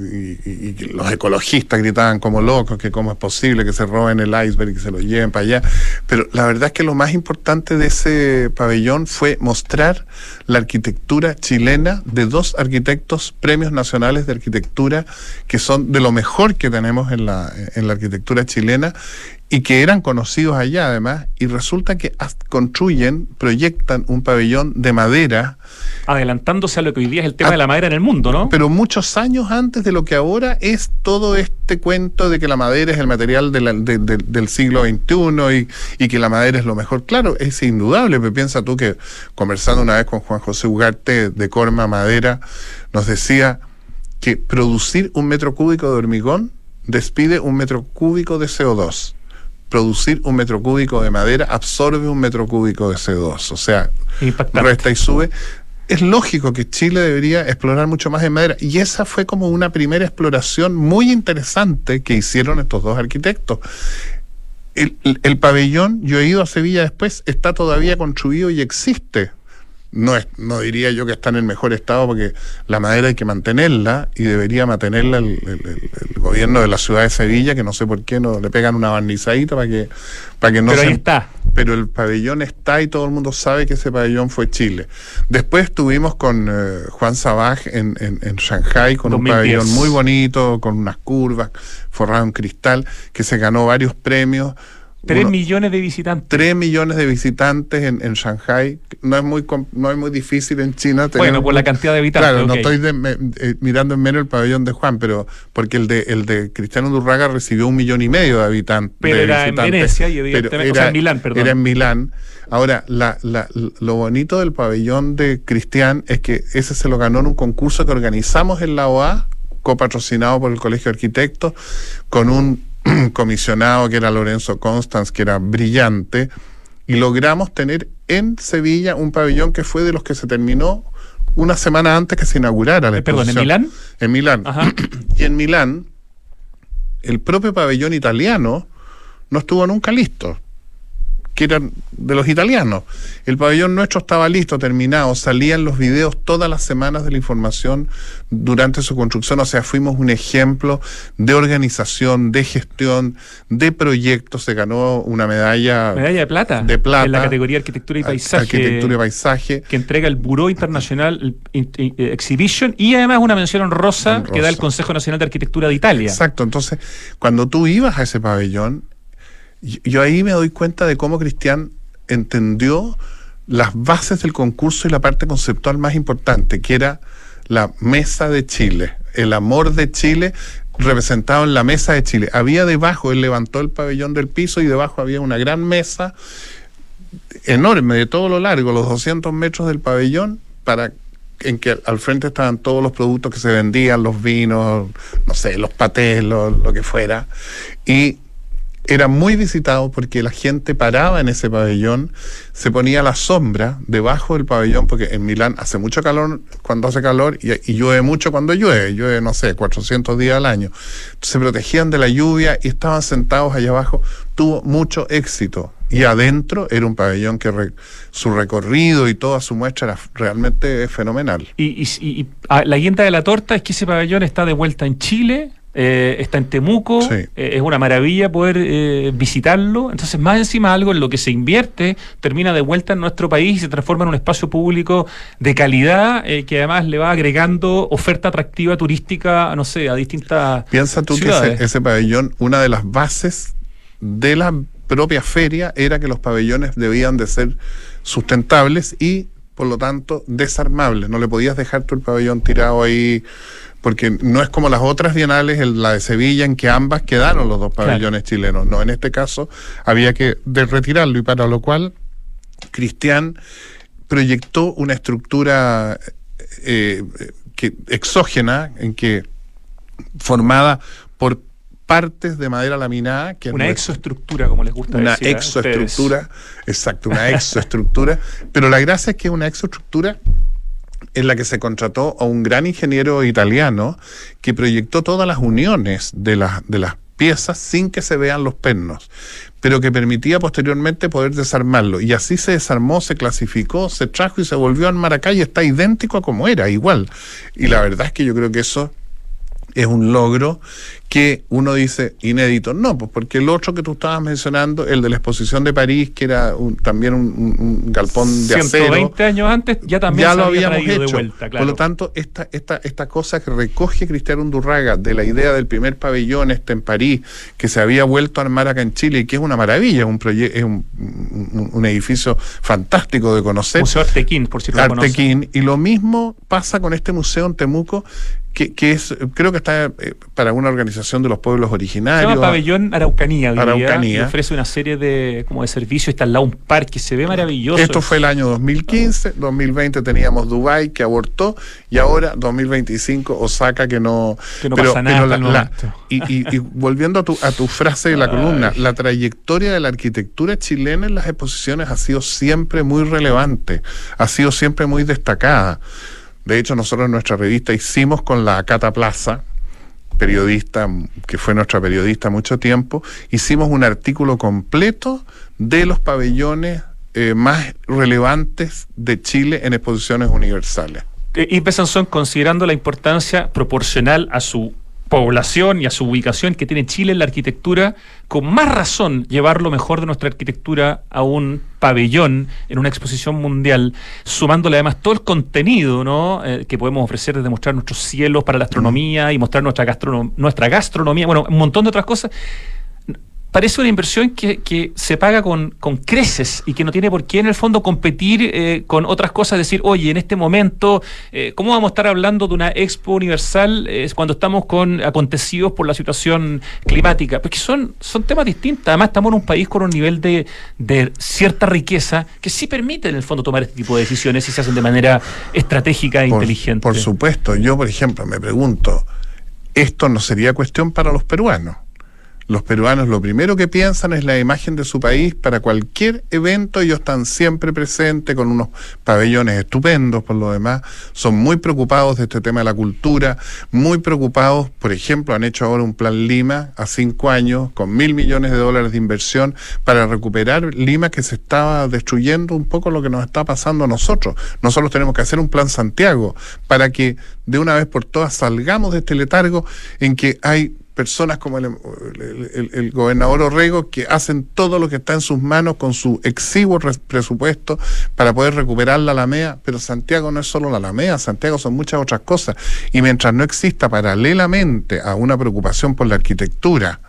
y, los ecologistas gritaban como locos que cómo es posible que se roben el iceberg y que se lo lleven para allá. Pero la verdad es que lo más importante de ese pabellón fue mostrar la arquitectura chilena de dos arquitectos premios nacionales de arquitectura que son de lo mejor que tenemos en la, en la arquitectura chilena y que eran conocidos allá además, y resulta que construyen, proyectan un pabellón de madera. Adelantándose a lo que hoy día es el tema de la madera en el mundo, ¿no? Pero muchos años antes de lo que ahora es todo este cuento de que la madera es el material del siglo XXI y, y, que la madera es lo mejor. Claro, es indudable, pero piensa tú que conversando una vez con Juan José Ugarte de Corma Madera, nos decía que producir un metro cúbico de hormigón despide un metro cúbico de CO2 producir un metro cúbico de madera absorbe un metro cúbico de CO2. O sea, Impactante. resta y sube. Es lógico que Chile debería explorar mucho más en madera. Y esa fue como una primera exploración muy interesante que hicieron estos dos arquitectos. El, el- el pabellón, yo he ido a Sevilla después, está todavía construido y existe. No, es, no diría yo que está en el mejor estado porque la madera hay que mantenerla y debería mantenerla el, el- el- el gobierno de la ciudad de Sevilla, que no sé por qué no le pegan una barnizadita para que, para que no Pero se ahí está. pero el pabellón está y todo el mundo sabe que ese pabellón fue Chile. Después estuvimos con eh, Juan Sabaj en, en, en Shanghai con 2010. un pabellón muy bonito, con unas curvas, forrado en cristal, que se ganó varios premios. Tres Uno- millones de visitantes. 3 millones de visitantes en, en Shanghai. No es muy no es muy difícil en China tener Bueno, por la cantidad de habitantes. Claro, no estoy de- me- eh, mirando en menos el pabellón de Juan, pero porque el de el de Cristiano Durraga recibió un millón y medio de habitantes. Pero de era en. Venecia y evidentemente- o sea, en Milán, perdón. Era en Milán. Ahora, la, la- lo bonito del pabellón de Cristian es que ese se lo ganó en un concurso que organizamos en la OA, copatrocinado por el Colegio de Arquitectos, con un [clears throat] comisionado que era Lorenzo Constance, que era brillante, y logramos tener en Sevilla un pabellón que fue de los que se terminó una semana antes que se inaugurara la Eh, perdón, ¿en. Milán? En Milán. Ajá. [clears throat] Y en Milán, el propio pabellón italiano no estuvo nunca listo, que eran de los italianos. El pabellón nuestro estaba listo, terminado, salían los videos todas las semanas de la información durante su construcción, o sea, fuimos un ejemplo de organización, de gestión, de proyectos, se ganó una medalla, Medalla de plata. De plata. En la categoría Arquitectura y Paisaje. arquitectura y paisaje. que entrega el Buró Internacional In- In- eh, Exhibition y además una mención honrosa, Honrosa. que da el Consejo Nacional de Arquitectura de Italia. Exacto, entonces cuando tú ibas a ese pabellón, yo ahí me doy cuenta de cómo Cristian entendió las bases del concurso y la parte conceptual más importante, que era la mesa de Chile, el amor de Chile representado en la mesa de Chile. Había debajo, él levantó el pabellón del piso y debajo había una gran mesa enorme de todo lo largo, los 200 metros del pabellón, para en que al frente estaban todos los productos que se vendían, los vinos, no sé, los patés, lo, lo que fuera. Y era muy visitado porque la gente paraba en ese pabellón, se ponía la sombra debajo del pabellón, porque en Milán hace mucho calor cuando hace calor y, llueve mucho cuando llueve, llueve, no sé, 400 días al año. Se protegían de la lluvia y estaban sentados allá abajo. Tuvo mucho éxito. Y adentro era un pabellón que re- su recorrido y toda su muestra era realmente fenomenal. Y, y- y- y, ah, la guinda de la torta es que ese pabellón está de vuelta en Chile, eh, está en Temuco, Sí. eh, es una maravilla poder eh, visitarlo. Entonces, más encima, algo en lo que se invierte termina de vuelta en nuestro país y se transforma en un espacio público de calidad que además le va agregando oferta atractiva turística, no sé, a distintas. Piensa tú que ciudades. ese, ese pabellón, una de las bases de la propia feria era que los pabellones debían de ser sustentables y, por lo tanto, desarmables. No le podías dejar tú el pabellón tirado ahí, porque no es como las otras bienales, el- la de Sevilla, en que ambas quedaron los dos Claro. pabellones chilenos. No, en este caso había que de retirarlo y para lo cual Cristian proyectó una estructura eh, eh, que, exógena en que formada por partes de madera laminada que Una no- exoestructura, como les gusta una decir. a ustedes. exoestructura, exacto, una [laughs] exoestructura, pero la gracia es que es una exoestructura en la que se contrató a un gran ingeniero italiano que proyectó todas las uniones de las, de las piezas sin que se vean los pernos, pero que permitía posteriormente poder desarmarlo. Y así se desarmó, se clasificó, se trajo y se volvió a armar acá y está idéntico a como era, igual. Y la verdad es que yo creo que eso es un logro que uno dice inédito. No, pues porque el otro que tú estabas mencionando, el de la exposición de París, que era un- también un, galpón de acero. 120 años antes ya también ya se lo había habíamos hecho. de vuelta, claro. Por lo tanto, esta, esta, esta cosa que recoge Cristiano Undurraga de la idea del primer pabellón este en París, que se había vuelto a armar acá en Chile y que es una maravilla, es un, es un, un- edificio fantástico de conocer. Museo Artequín, por si lo. Artequín. Y lo mismo pasa con este museo en Temuco, que, que es, creo que está eh, para una organización de los pueblos originarios. Se llama Pabellón Araucanía. Araucanía. ofrece una serie de, como de servicios. Está al lado un parque, se ve maravilloso. Esto fue el año 2015, 2020 teníamos Dubai que abortó y ahora 2025 Osaka que no... Que no pasa nada momento. y, y- y volviendo a tu, a tu frase de la Ay. columna, la trayectoria de la arquitectura chilena en las exposiciones ha sido siempre muy relevante, ha sido siempre muy destacada. De hecho, nosotros en nuestra revista hicimos con la Cata Plaza, periodista, que fue nuestra periodista mucho tiempo, hicimos un artículo completo de los pabellones eh, más relevantes de Chile en exposiciones universales. Eh, Yves Sansón, considerando la importancia proporcional a su población y a su ubicación que tiene Chile en la arquitectura, con más razón llevar lo mejor de nuestra arquitectura a un pabellón en una exposición mundial, sumándole además todo el contenido ¿no? Eh, que podemos ofrecer desde mostrar nuestros cielos para la astronomía y mostrar nuestra, gastronom- nuestra gastronomía, bueno, un montón de otras cosas. Parece una inversión que, que se paga con, con creces y que no tiene por qué en el fondo competir eh, con otras cosas, decir, oye, en este momento, eh, ¿cómo vamos a estar hablando de una expo universal eh, cuando estamos con acontecidos por la situación climática? Porque son, son temas distintos. Además, estamos en un país con un nivel de, de cierta riqueza que sí permite en el fondo tomar este tipo de decisiones y se hacen de manera estratégica e Por, inteligente. por supuesto, yo por ejemplo me pregunto, ¿esto no sería cuestión para los peruanos? Los peruanos lo primero que piensan es la imagen de su país. Para cualquier evento ellos están siempre presentes con unos pabellones estupendos por lo demás. Son muy preocupados de este tema de la cultura, muy preocupados, por ejemplo, han hecho ahora un plan Lima a cinco años con mil millones de dólares de inversión para recuperar Lima que se estaba destruyendo un poco lo que nos está pasando a nosotros. Nosotros tenemos que hacer un plan Santiago para que de una vez por todas salgamos de este letargo en que hay personas como el, el- gobernador Orrego que hacen todo lo que está en sus manos con su exiguo res- presupuesto para poder recuperar la Alameda, pero Santiago no es solo la Alameda, Santiago son muchas otras cosas. Y mientras no exista paralelamente a una preocupación por la arquitectura,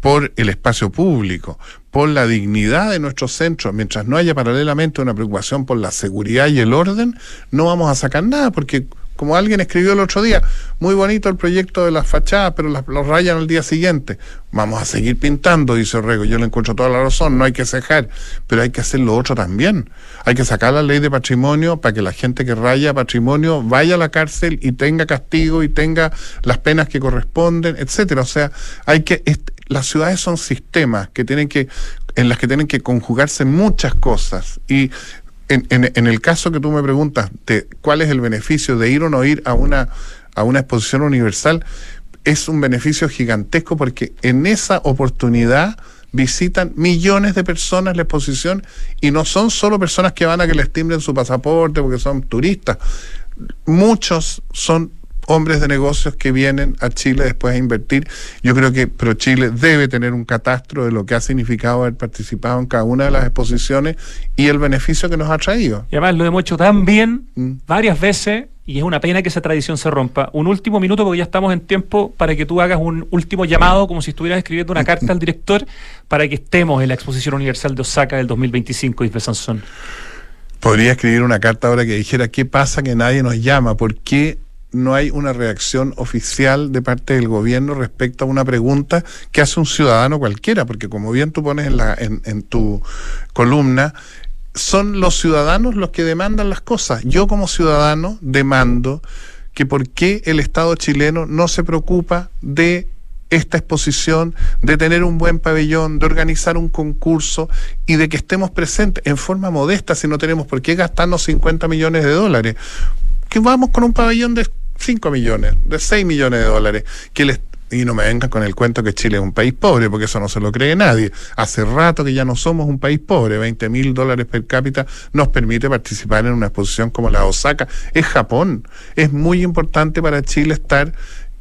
por el espacio público, por la dignidad de nuestros centros, mientras no haya paralelamente una preocupación por la seguridad y el orden, no vamos a sacar nada, porque como alguien escribió el otro día, muy bonito el proyecto de las fachadas, pero las, los rayan al día siguiente. Vamos a seguir pintando, dice Orrego. Yo le encuentro toda la razón, no hay que cejar, pero hay que hacer lo otro también. Hay que sacar la ley de patrimonio para que la gente que raya patrimonio vaya a la cárcel y tenga castigo y tenga las penas que corresponden, etcétera. O sea, hay que las ciudades son sistemas que tienen que en las que tienen que conjugarse muchas cosas y en, en- en el caso que tú me preguntas de cuál es el beneficio de ir o no ir a una, a una exposición universal, es un beneficio gigantesco porque en esa oportunidad visitan millones de personas la exposición y no son solo personas que van a que les timbren su pasaporte porque son turistas. Muchos son hombres de negocios que vienen a Chile después a invertir. Yo creo que ProChile debe tener un catastro de lo que ha significado haber participado en cada una de las exposiciones y el beneficio que nos ha traído. Y además lo hemos hecho tan bien Mm. varias veces y es una pena que esa tradición se rompa. Un último minuto porque ya estamos en tiempo para que tú hagas un último llamado como si estuvieras escribiendo una carta al director para que estemos en la Exposición Universal de Osaka del 2025, Isbe Sansón. Podría escribir una carta ahora que dijera qué pasa que nadie nos llama, por qué no hay una reacción oficial de parte del gobierno respecto a una pregunta que hace un ciudadano cualquiera, porque como bien tú pones en, la, en, en tu columna, son los ciudadanos los que demandan las cosas. Yo como ciudadano demando que por qué el Estado chileno no se preocupa de esta exposición, de tener un buen pabellón, de organizar un concurso y de que estemos presentes en forma modesta si no tenemos por qué gastarnos 50 millones de dólares. Que vamos con un pabellón de 5 millones, de 6 millones de dólares, que les y no me vengan con el cuento que Chile es un país pobre, porque eso no se lo cree nadie. Hace rato que ya no somos un país pobre. 20 mil dólares per cápita nos permite participar en una exposición como la Osaka. Es Japón. Es muy importante para Chile estar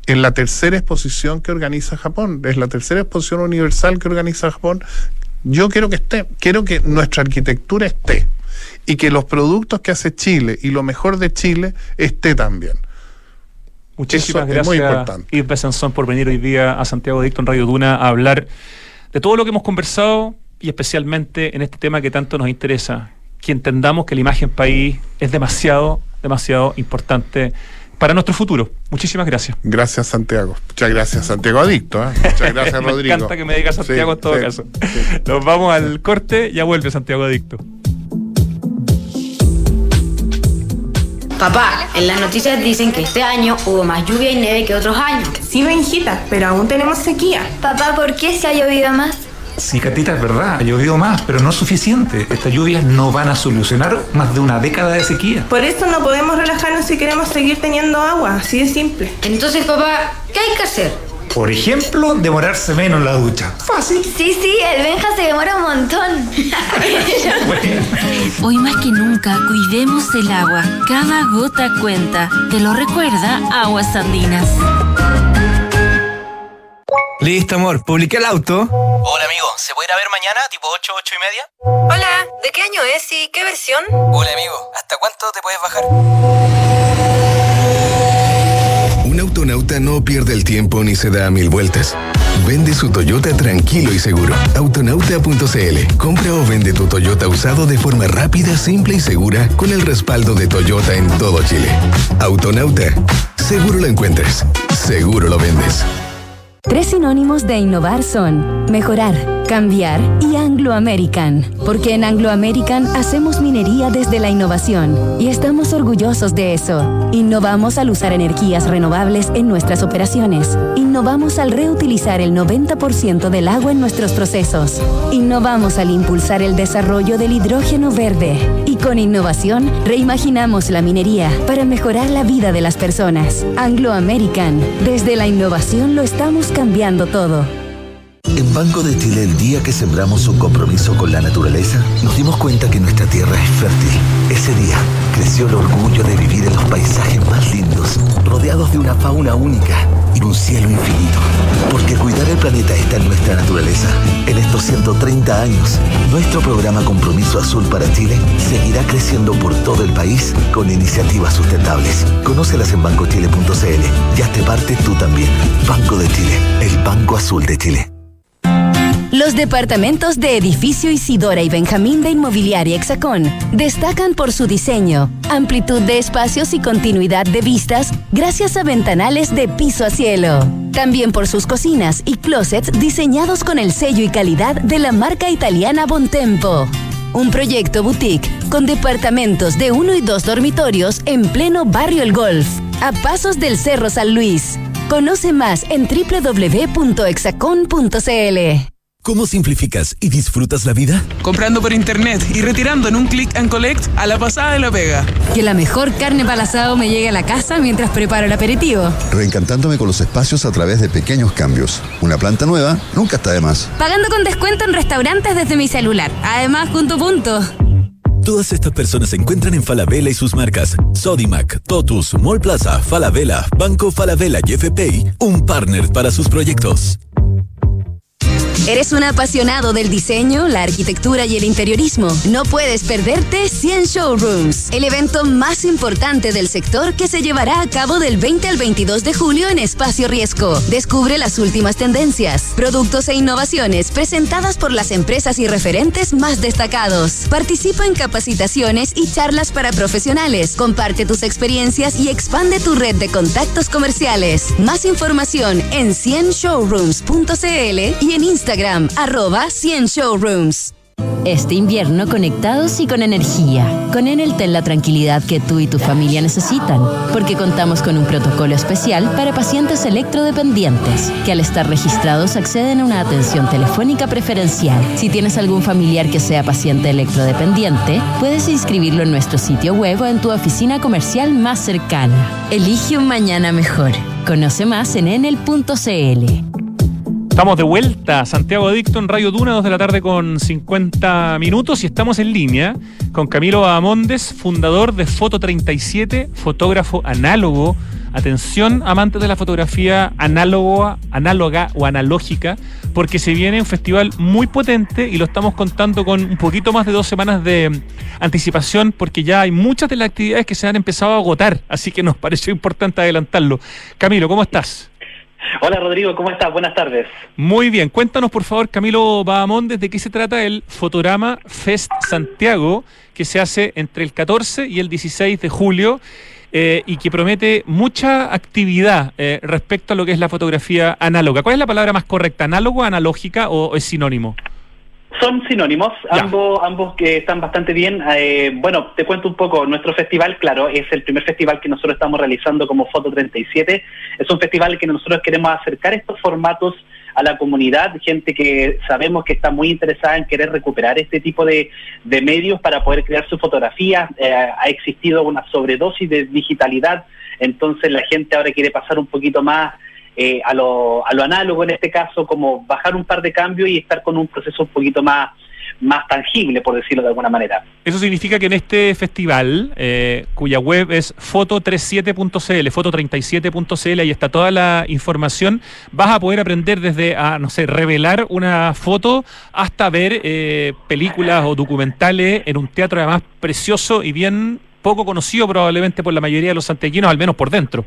en la tercera exposición que organiza Japón. Es la tercera exposición universal que organiza Japón. Yo quiero que esté, quiero que nuestra arquitectura esté y que los productos que hace Chile y lo mejor de Chile esté también. Muchísimas Eso gracias. Yves Sansón, por venir hoy día a Santiago Dicto en Radio Duna a hablar de todo lo que hemos conversado y especialmente en este tema que tanto nos interesa, que entendamos que la imagen país es demasiado, demasiado importante para nuestro futuro. Muchísimas gracias. Gracias, Santiago. Muchas gracias, Santiago Adicto. ¿eh? Muchas [laughs] gracias, Rodrigo. me encanta que me diga Santiago en todo caso. Nos vamos al corte, ya vuelve Santiago Adicto. Papá, en las noticias dicen que este año hubo más lluvia y nieve que otros años. Sí, Benjita, pero aún tenemos sequía. Papá, ¿por qué se ha llovido más? Sí, Catita, es verdad, ha llovido más, pero no es suficiente. Estas lluvias no van a solucionar más de una década de sequía. Por eso no podemos relajarnos si queremos seguir teniendo agua, así de simple. Entonces, papá, ¿qué hay que hacer? Por ejemplo, demorarse menos en la ducha. Fácil. Sí, sí, el Benja se demora un montón. [laughs] Hoy más que nunca, cuidemos el agua. Cada gota cuenta. ¿Te lo recuerda? Aguas Andinas. Listo, amor. Publiqué el auto. Hola, amigo. ¿Se puede ir a ver mañana, tipo 8, 8 y media? Hola. ¿De qué año es y qué versión? Hola, amigo. ¿Hasta cuánto te puedes bajar? Autonauta no pierde el tiempo ni se da mil vueltas. Vende su Toyota tranquilo y seguro. Autonauta.cl. Compra o vende tu Toyota usado de forma rápida, simple y segura con el respaldo de Toyota en todo Chile. Autonauta. Seguro lo encuentras. Seguro lo vendes. Tres sinónimos de innovar son mejorar, cambiar y Anglo American. Porque en Anglo American hacemos minería desde la innovación y estamos orgullosos de eso. Innovamos al usar energías renovables en nuestras operaciones. Innovamos al reutilizar el 90% del agua en nuestros procesos. Innovamos al impulsar el desarrollo del hidrógeno verde. Con innovación reimaginamos la minería para mejorar la vida de las personas. Anglo American. Desde la innovación lo estamos cambiando todo. En Banco de Chile, el día que sembramos un compromiso con la naturaleza, nos dimos cuenta que nuestra tierra es fértil. Ese día creció el orgullo de vivir en los paisajes más lindos, rodeados de una fauna única y un cielo infinito. Porque cuidar el planeta está en nuestra naturaleza. En estos 130 años, nuestro programa Compromiso Azul para Chile seguirá creciendo por todo el país con iniciativas sustentables. Conócelas en bancochile.cl y hazte parte tú también. Banco de Chile, el Banco Azul de Chile. Los departamentos de edificio Isidora y Benjamín de Inmobiliaria Hexacón destacan por su diseño, amplitud de espacios y continuidad de vistas gracias a ventanales de piso a cielo. También por sus cocinas y closets diseñados con el sello y calidad de la marca italiana Bontempo. Un proyecto boutique con departamentos de uno y dos dormitorios en pleno barrio El Golf, a pasos del Cerro San Luis. Conoce más en www.exacon.cl. ¿Cómo simplificas y disfrutas la vida? Comprando por internet y retirando en un click and collect a la pasada de la pega. Que la mejor carne para asado me llegue a la casa mientras preparo el aperitivo. Reencantándome con los espacios a través de pequeños cambios. Una planta nueva nunca está de más. Pagando con descuento en restaurantes desde mi celular. Además, punto punto. Todas estas personas se encuentran en Falabella y sus marcas Sodimac, Totus, Mall Plaza, Falabella, Banco Falabella y FPI, un partner para sus proyectos. ¿Eres un apasionado del diseño, la arquitectura y el interiorismo? No puedes perderte 100 Showrooms, el evento más importante del sector que se llevará a cabo del 20 al 22 de julio en Espacio Riesgo. Descubre las últimas tendencias, productos e innovaciones presentadas por las empresas y referentes más destacados. Participa en capacitaciones y charlas para profesionales. Comparte tus experiencias y expande tu red de contactos comerciales. Más información en 100showrooms.cl y en Instagram Instagram, arroba 100 Showrooms. Este invierno conectados y con energía. Con Enel ten la tranquilidad que tú y tu familia necesitan, porque contamos con un protocolo especial para pacientes electrodependientes, que al estar registrados acceden a una atención telefónica preferencial. Si tienes algún familiar que sea paciente electrodependiente, puedes inscribirlo en nuestro sitio web o en tu oficina comercial más cercana. Elige un mañana mejor. Conoce más en enel.cl. Estamos de vuelta, Santiago Adicto en Radio Duna, 2 de la tarde con 50 minutos y estamos en línea con Camilo Amondes, fundador de Foto 37, fotógrafo análogo. Atención, amantes de la fotografía análoga, análoga o analógica, porque se viene un festival muy potente y lo estamos contando con un poquito más de dos semanas de anticipación, porque ya hay muchas de las actividades que se han empezado a agotar, así que nos [laughs] pareció importante adelantarlo. Camilo, ¿cómo estás? Hola Rodrigo, ¿cómo estás? Buenas tardes. Muy bien, cuéntanos por favor, Camilo Bahamondes, de qué se trata el Fotograma Fest Santiago, que se hace entre el 14 y el 16 de julio, eh, y que promete mucha actividad eh, respecto a lo que es la fotografía análoga. ¿Cuál es la palabra más correcta? ¿Análogo, analógica o es sinónimo? Son sinónimos, ambos ambos que están bastante bien. Eh, bueno, te cuento un poco, nuestro festival, claro, es el primer festival que nosotros estamos realizando como Foto 37. Es un festival que nosotros queremos acercar estos formatos a la comunidad, gente que sabemos que está muy interesada en querer recuperar este tipo de, medios para poder crear su fotografía. Eh, ha existido una sobredosis de digitalidad, entonces la gente ahora quiere pasar un poquito más eh, a, lo, a lo análogo en este caso, como bajar un par de cambios y estar con un proceso un poquito más más tangible, por decirlo de alguna manera. Eso significa que en este festival, eh, cuya web es foto37.cl, foto37.cl, ahí está toda la información, vas a poder aprender desde a, no sé, revelar una foto hasta ver eh, películas o documentales en un teatro además precioso y bien poco conocido probablemente por la mayoría de los santiaguinos, al menos por dentro.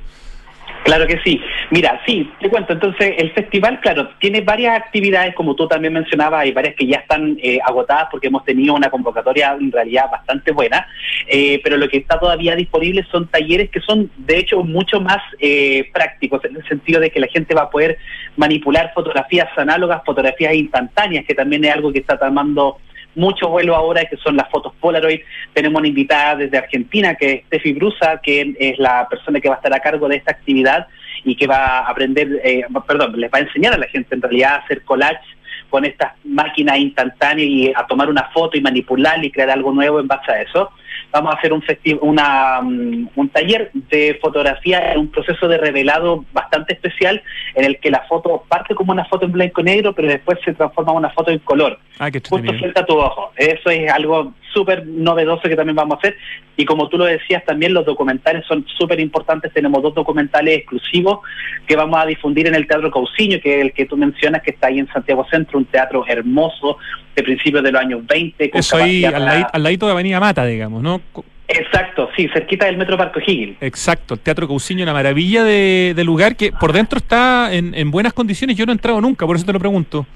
Claro que sí. Mira, sí, te cuento. Entonces, el festival, claro, tiene varias actividades, como tú también mencionabas, hay varias que ya están eh, agotadas porque hemos tenido una convocatoria en realidad bastante buena, eh, pero lo que está todavía disponible son talleres que son, de hecho, mucho más eh, prácticos, en el sentido de que la gente va a poder manipular fotografías análogas, fotografías instantáneas, que también es algo que está tomando mucho vuelo ahora, que son las fotos Polaroid. Tenemos una invitada desde Argentina, que es Steffi Brusa, que es la persona que va a estar a cargo de esta actividad y que va a aprender, eh, perdón, les va a enseñar a la gente en realidad a hacer collage con estas máquinas instantáneas y a tomar una foto y manipularla y crear algo nuevo en base a eso vamos a hacer un, una, mm, un taller de fotografía en un proceso de revelado bastante especial en el que la foto parte como una foto en blanco y negro, pero después se transforma en una foto en color. Ah, justo frente a tu ojo. Eso es algo súper novedoso que también vamos a hacer. Y como tú lo decías, también los documentales son súper importantes. Tenemos dos documentales exclusivos que vamos a difundir en el Teatro Cauciño, que es el que tú mencionas, que está ahí en Santiago Centro, un teatro hermoso de principios de los años 20. Con Eso ahí, al, ladito de Avenida Mata, digamos, ¿no? Exacto, sí, cerquita del Metro Parque Higgins. Exacto, el Teatro Cauciño, una maravilla de, lugar que por dentro está en, en, buenas condiciones. Yo no he entrado nunca, por eso te lo pregunto.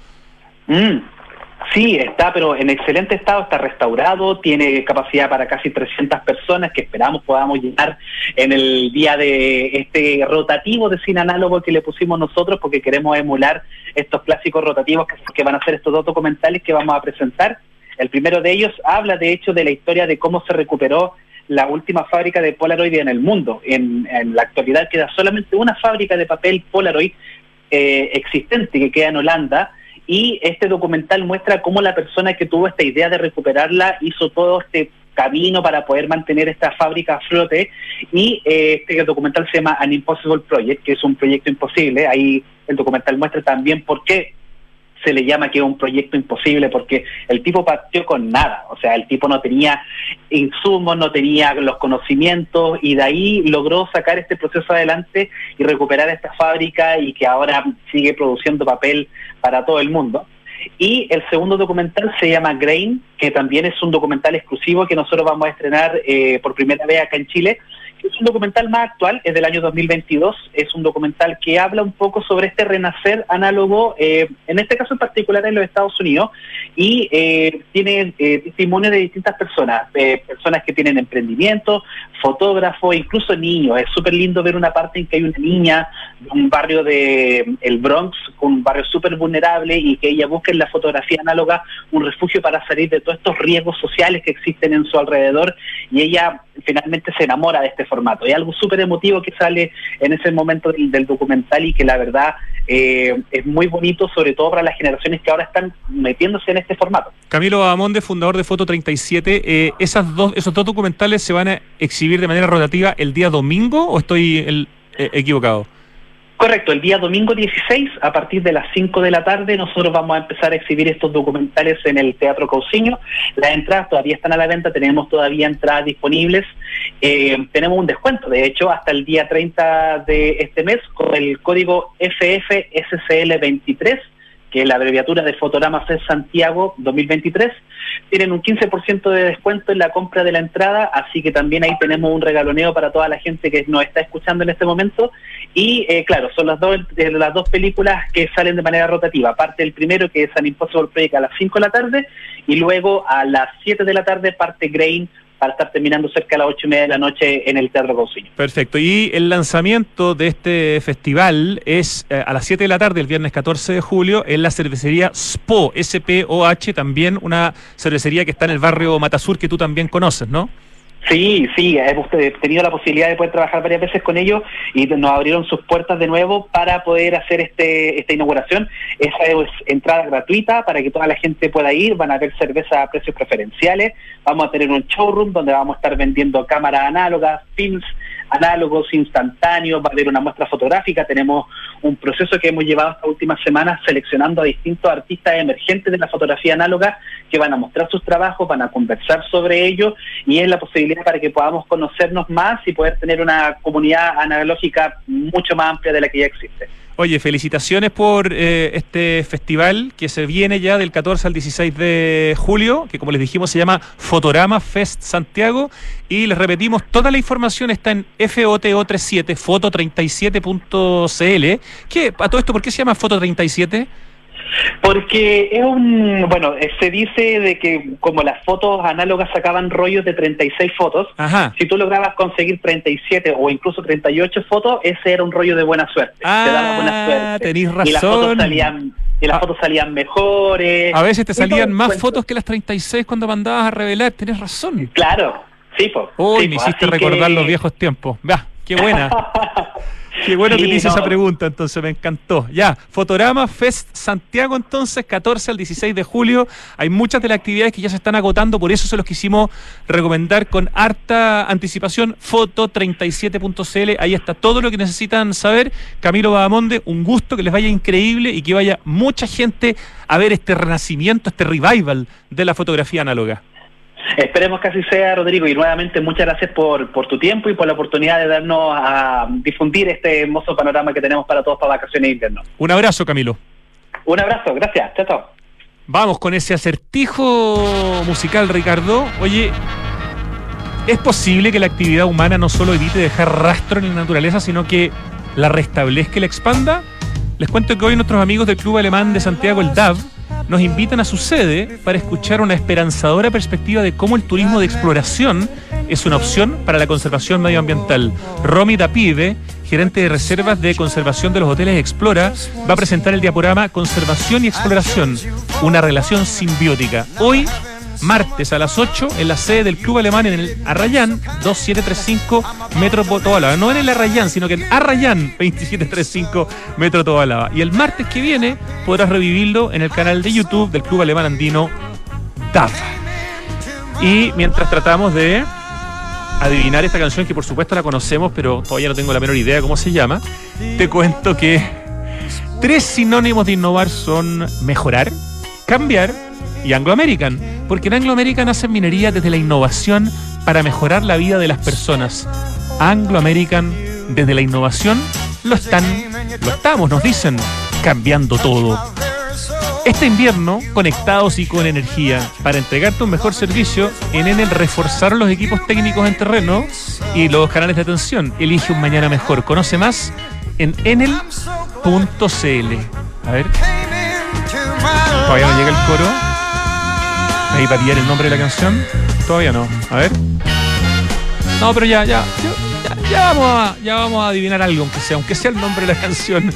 Mm, Sí, está, pero en excelente estado, está restaurado, tiene capacidad para casi 300 personas que esperamos podamos llenar en el día de este rotativo de cine análogo que le pusimos nosotros porque queremos emular estos clásicos rotativos que, van a ser estos dos documentales que vamos a presentar. El primero de ellos habla de hecho de la historia de cómo se recuperó la última fábrica de Polaroid en el mundo. En, la actualidad queda solamente una fábrica de papel Polaroid eh, existente que queda en Holanda y este documental muestra cómo la persona que tuvo esta idea de recuperarla hizo todo este camino para poder mantener esta fábrica a flote y eh, este documental se llama An Impossible Project, que es un proyecto imposible. Ahí el documental muestra también por qué se le llama que es un proyecto imposible porque el tipo partió con nada, o sea, el tipo no tenía insumos, no tenía los conocimientos y de ahí logró sacar este proceso adelante y recuperar esta fábrica y que ahora sigue produciendo papel para todo el mundo. Y el segundo documental se llama Grain, que también es un documental exclusivo que nosotros vamos a estrenar eh, por primera vez acá en Chile, es un documental más actual, es del año 2022, es un documental que habla un poco sobre este renacer análogo, eh, en este caso en particular en los Estados Unidos, y eh, tiene eh, testimonio de distintas personas, personas que tienen emprendimiento, fotógrafos, incluso niños. Es súper lindo ver una parte en que hay una niña de un barrio de el Bronx, un barrio súper vulnerable, y que ella busca en la fotografía análoga un refugio para salir de todos estos riesgos sociales que existen en su alrededor, y ella finalmente se enamora de este formato. Es algo súper emotivo que sale en ese momento del, documental y que la verdad eh, es muy bonito, sobre todo para las generaciones que ahora están metiéndose en este formato. Camilo Amonde, fundador de Foto 37, eh, esas dos, ¿esos dos documentales se van a exhibir de manera rotativa el día domingo o estoy eh, equivocado? Correcto, el día domingo 16, a partir de las 5 de la tarde, nosotros vamos a empezar a exhibir estos documentales en el Teatro Cauciño. Las entradas todavía están a la venta, tenemos todavía entradas disponibles. Eh, tenemos un descuento, de hecho, hasta el día 30 de este mes con el código FFSCL23 que es la abreviatura de Fotogramas de Santiago 2023, tienen un 15% de descuento en la compra de la entrada, así que también ahí tenemos un regaloneo para toda la gente que nos está escuchando en este momento. Y eh, claro, son las dos, las dos películas que salen de manera rotativa. Parte el primero, que es An Impossible Project, a las 5 de la tarde, y luego a las 7 de la tarde parte Grain para estar terminando cerca de las ocho y media de la noche en el Teatro Cauciño. Perfecto. Y el lanzamiento de este festival es eh, a las 7 de la tarde, el viernes 14 de julio, en la cervecería SPO, S-P-O-H, también una cervecería que está en el barrio Matasur, que tú también conoces, ¿no? Sí, sí, hemos tenido la posibilidad de poder trabajar varias veces con ellos y nos abrieron sus puertas de nuevo para poder hacer este esta inauguración. Esa es entrada gratuita para que toda la gente pueda ir, van a haber cerveza a precios preferenciales, vamos a tener un showroom donde vamos a estar vendiendo cámaras análogas, films análogos, instantáneos, va a haber una muestra fotográfica, tenemos un proceso que hemos llevado estas últimas semanas seleccionando a distintos artistas emergentes de la fotografía análoga que van a mostrar sus trabajos, van a conversar sobre ello y es la posibilidad para que podamos conocernos más y poder tener una comunidad analógica mucho más amplia de la que ya existe. Oye, felicitaciones por eh, este festival que se viene ya del 14 al 16 de julio, que como les dijimos se llama Fotorama Fest Santiago. Y les repetimos, toda la información está en FOTO37, foto37.cl. ¿Qué? ¿A todo esto por qué se llama Foto37? Porque es un, bueno, eh, se dice de que como las fotos análogas sacaban rollos de 36 fotos, si tú lograbas conseguir 37 o incluso 38 fotos, ese era un rollo de buena suerte. Ah, te daba buena suerte. Tenés razón. Y las fotos salían y las fotos salían mejores. A veces te salían más fotos que las 36 cuando mandabas a revelar, tenés razón. Claro, sí, pues. Uy, me hiciste recordar los viejos tiempos. Vea, qué buena. [laughs] Qué bueno que te hice esa pregunta, entonces me encantó. Ya, Fotorama Fest Santiago, entonces, 14 al 16 de julio. Hay muchas de las actividades que ya se están agotando, por eso se los quisimos recomendar con harta anticipación. Foto37.cl, ahí está todo lo que necesitan saber. Camilo Bahamonde, un gusto, que les vaya increíble y que vaya mucha gente a ver este renacimiento, este revival de la fotografía análoga. Esperemos que así sea, Rodrigo, y nuevamente muchas gracias por, por tu tiempo y por la oportunidad de darnos a difundir este hermoso panorama que tenemos para todos para vacaciones de invierno. Un abrazo, Camilo. Un abrazo, gracias. Chao, chao. Vamos con ese acertijo musical, Ricardo. Oye, ¿es posible que la actividad humana no solo evite dejar rastro en la naturaleza, sino que la restablezca y la expanda? Les cuento que hoy nuestros amigos del Club Alemán de Santiago, el DAV, nos invitan a su sede para escuchar una esperanzadora perspectiva de cómo el turismo de exploración es una opción para la conservación medioambiental. Romy Dapive, gerente de reservas de conservación de los hoteles Explora, va a presentar el diaporama Conservación y Exploración, una relación simbiótica. Hoy martes a las 8 en la sede del Club Alemán en el Arrayán 2735 Metro Tobalaba. No en el Arrayán, sino que en Arrayán 2735 Metro Tobalaba. Y el martes que viene podrás revivirlo en el canal de YouTube del Club Alemán Andino DAFA. Y mientras tratamos de adivinar esta canción, que por supuesto la conocemos, pero todavía no tengo la menor idea cómo se llama, te cuento que tres sinónimos de innovar son mejorar, cambiar y Anglo American, porque en Anglo American hacen minería desde la innovación para mejorar la vida de las personas. Anglo American, desde la innovación, lo están, lo estamos, nos dicen, cambiando todo. Este invierno, conectados y con energía, para entregarte un mejor servicio, en Enel reforzaron los equipos técnicos en terreno y los canales de atención. Elige un mañana mejor. Conoce más en enel.cl. A ver. Todavía no llega el coro. Ahí para pillar el nombre de la canción. Todavía no. A ver. No, pero ya, ya, ya, vamos a, ya vamos a adivinar algo, aunque sea, aunque sea el nombre de la canción.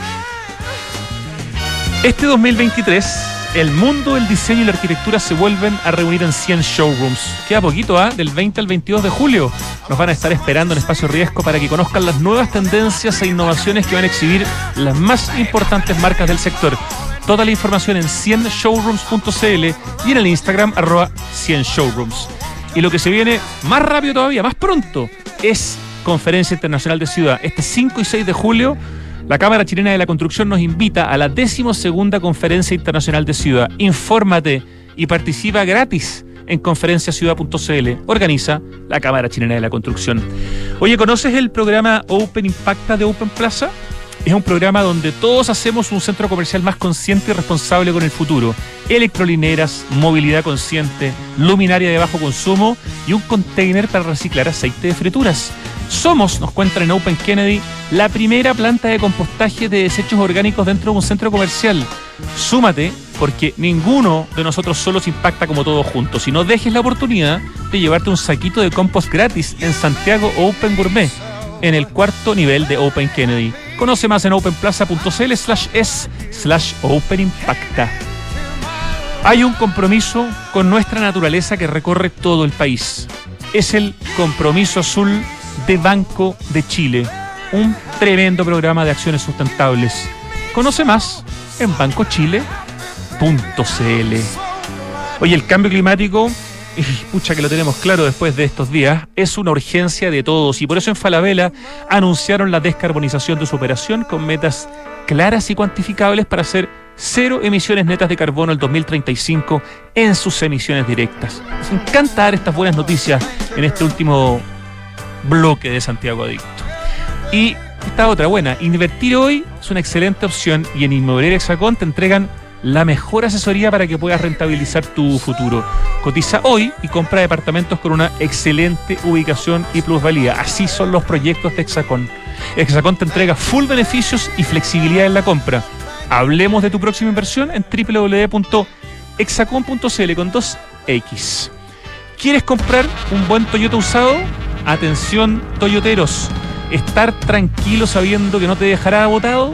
Este 2023, el mundo del diseño y la arquitectura se vuelven a reunir en 100 showrooms. Queda poquito, ¿ah? Del 20 al 22 de julio. Nos van a estar esperando en Espacio Riesgo para que conozcan las nuevas tendencias e innovaciones que van a exhibir las más importantes marcas del sector. Toda la información en 100showrooms.cl y en el Instagram arroba 100showrooms. Y lo que se viene más rápido todavía, más pronto, es Conferencia Internacional de Ciudad. Este 5 y 6 de julio, la Cámara Chilena de la Construcción nos invita a la decimosegunda Conferencia Internacional de Ciudad. Infórmate y participa gratis en conferenciaciudad.cl. Organiza la Cámara Chilena de la Construcción. Oye, ¿conoces el programa Open Impacta de Open Plaza? Es un programa donde todos hacemos un centro comercial más consciente y responsable con el futuro. Electrolineras, movilidad consciente, luminaria de bajo consumo y un container para reciclar aceite de frituras. Somos, nos cuentan en Open Kennedy, la primera planta de compostaje de desechos orgánicos dentro de un centro comercial. Súmate porque ninguno de nosotros solos impacta como todos juntos. Si no dejes la oportunidad, y llevarte un saquito de compost gratis en Santiago Open Gourmet, en el cuarto nivel de Open Kennedy. Conoce más en openplaza.cl slash es slash Open Impacta. Hay un compromiso con nuestra naturaleza que recorre todo el país. Es el compromiso azul de Banco de Chile, un tremendo programa de acciones sustentables. Conoce más en bancochile.cl. Oye, el cambio climático, [laughs] pucha que lo tenemos claro después de estos días, es una urgencia de todos y por eso en Falabella anunciaron la descarbonización de su operación con metas claras y cuantificables para hacer cero emisiones netas de carbono el 2035 en sus emisiones directas. Nos encanta dar estas buenas noticias en este último bloque de Santiago Adicto. Y esta otra buena, invertir hoy es una excelente opción y en Inmobiliaria Hexacón te entregan la mejor asesoría para que puedas rentabilizar tu futuro. Cotiza hoy y compra departamentos con una excelente ubicación y plusvalía. Así son los proyectos de Hexacón. Hexacón te entrega full beneficios y flexibilidad en la compra. Hablemos de tu próxima inversión en www.hexacon.cl con 2X. ¿Quieres comprar un buen Toyota usado? Atención, Toyoteros. Estar tranquilo sabiendo que no te dejará botado.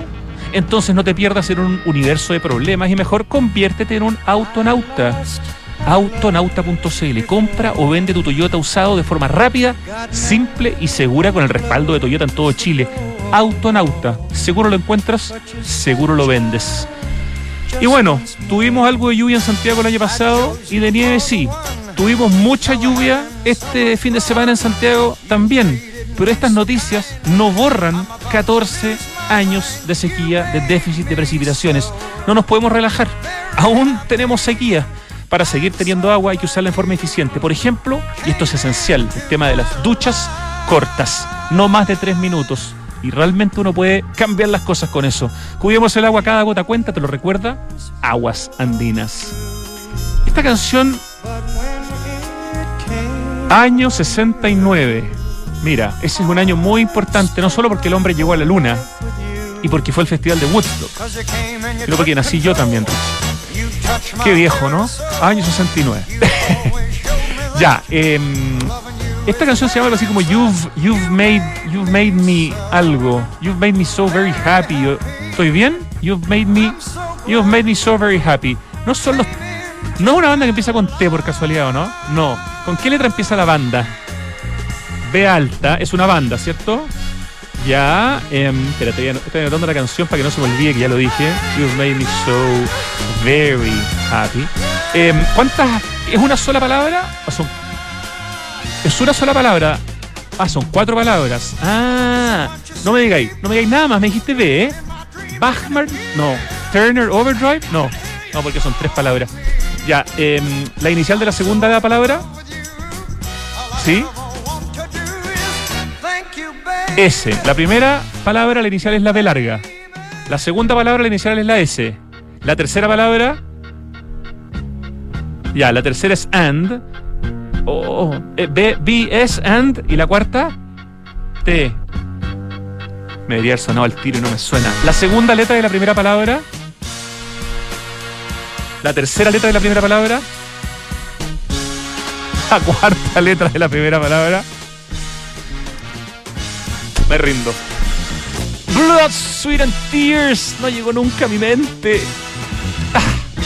Entonces no te pierdas en un universo de problemas y mejor conviértete en un autonauta. Autonauta.cl. Compra o vende tu Toyota usado de forma rápida, simple y segura con el respaldo de Toyota en todo Chile. Autonauta. Seguro lo encuentras, seguro lo vendes. Y bueno, tuvimos algo de lluvia en Santiago el año pasado y de nieve sí. Tuvimos mucha lluvia este fin de semana en Santiago también. Pero estas noticias no borran 14 años de sequía, de déficit de precipitaciones. No nos podemos relajar. Aún tenemos sequía. Para seguir teniendo agua hay que usarla en forma eficiente. Por ejemplo, y esto es esencial, el tema de las duchas cortas, no más de tres minutos. Y realmente uno puede cambiar las cosas con eso. Cuidemos el agua, cada gota cuenta, ¿te lo recuerda? Aguas andinas. Esta canción, año 69. Mira, ese es un año muy importante, no solo porque el hombre llegó a la luna y porque fue el festival de Woodstock, sino porque nací yo también, Richie. Qué viejo, ¿no? Año 69. [laughs] ya, eh, esta canción se llama algo así como You've, you've, made, you've made me algo. You've made me so very happy. ¿Estoy bien? You've made me, you've made me so very happy. No son los. No es una banda que empieza con T por casualidad, ¿o no? No. ¿Con qué letra empieza la banda? B alta, es una banda, ¿cierto? Ya, eh, espérate, estoy anotando la canción para que no se me olvide que ya lo dije. You've made me so very happy. Eh, ¿Cuántas? ¿Es una sola palabra? ¿O son es una sola palabra. Ah, son cuatro palabras. Ah, no me digáis, no me digáis nada más. Me dijiste B, ¿eh? Bachman, no. Turner Overdrive, no. No, porque son tres palabras. Ya, em, la inicial de la segunda de la palabra. ¿Sí? S. La primera palabra, la inicial es la B larga. La segunda palabra, la inicial es la S. La tercera palabra. Ya, la tercera es and. Oh, eh, B, B, S, and. Y la cuarta, T. Me debería haber sonado al tiro y no me suena. La segunda letra de la primera palabra. La tercera letra de la primera palabra. La cuarta letra de la primera palabra. Me rindo. Blood, Sweat and Tears. No llegó nunca a mi mente. Ah,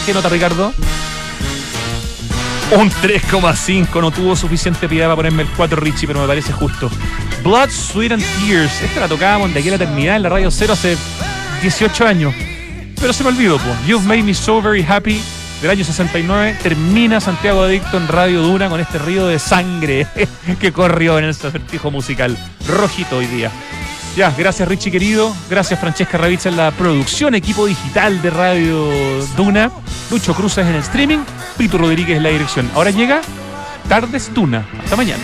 ¿Qué nota, Ricardo? Un 3,5. No tuvo suficiente piedad para ponerme el 4 Richie, pero me parece justo. Blood, Sweat and Tears. Esta la tocábamos de aquí la eternidad en la Radio Cero hace 18 años. Pero se me olvidó, pues. You've Made Me So Very Happy del año 69. Termina Santiago Adicto en Radio Duna con este río de sangre [laughs] que corrió en este acertijo musical. Rojito hoy día. Ya, gracias Richie querido, gracias Francesca Ravizza en la producción, equipo digital de Radio Duna, Lucho Cruzes en el streaming, Pito Rodríguez en la dirección. Ahora llega Tardes Duna. Hasta mañana.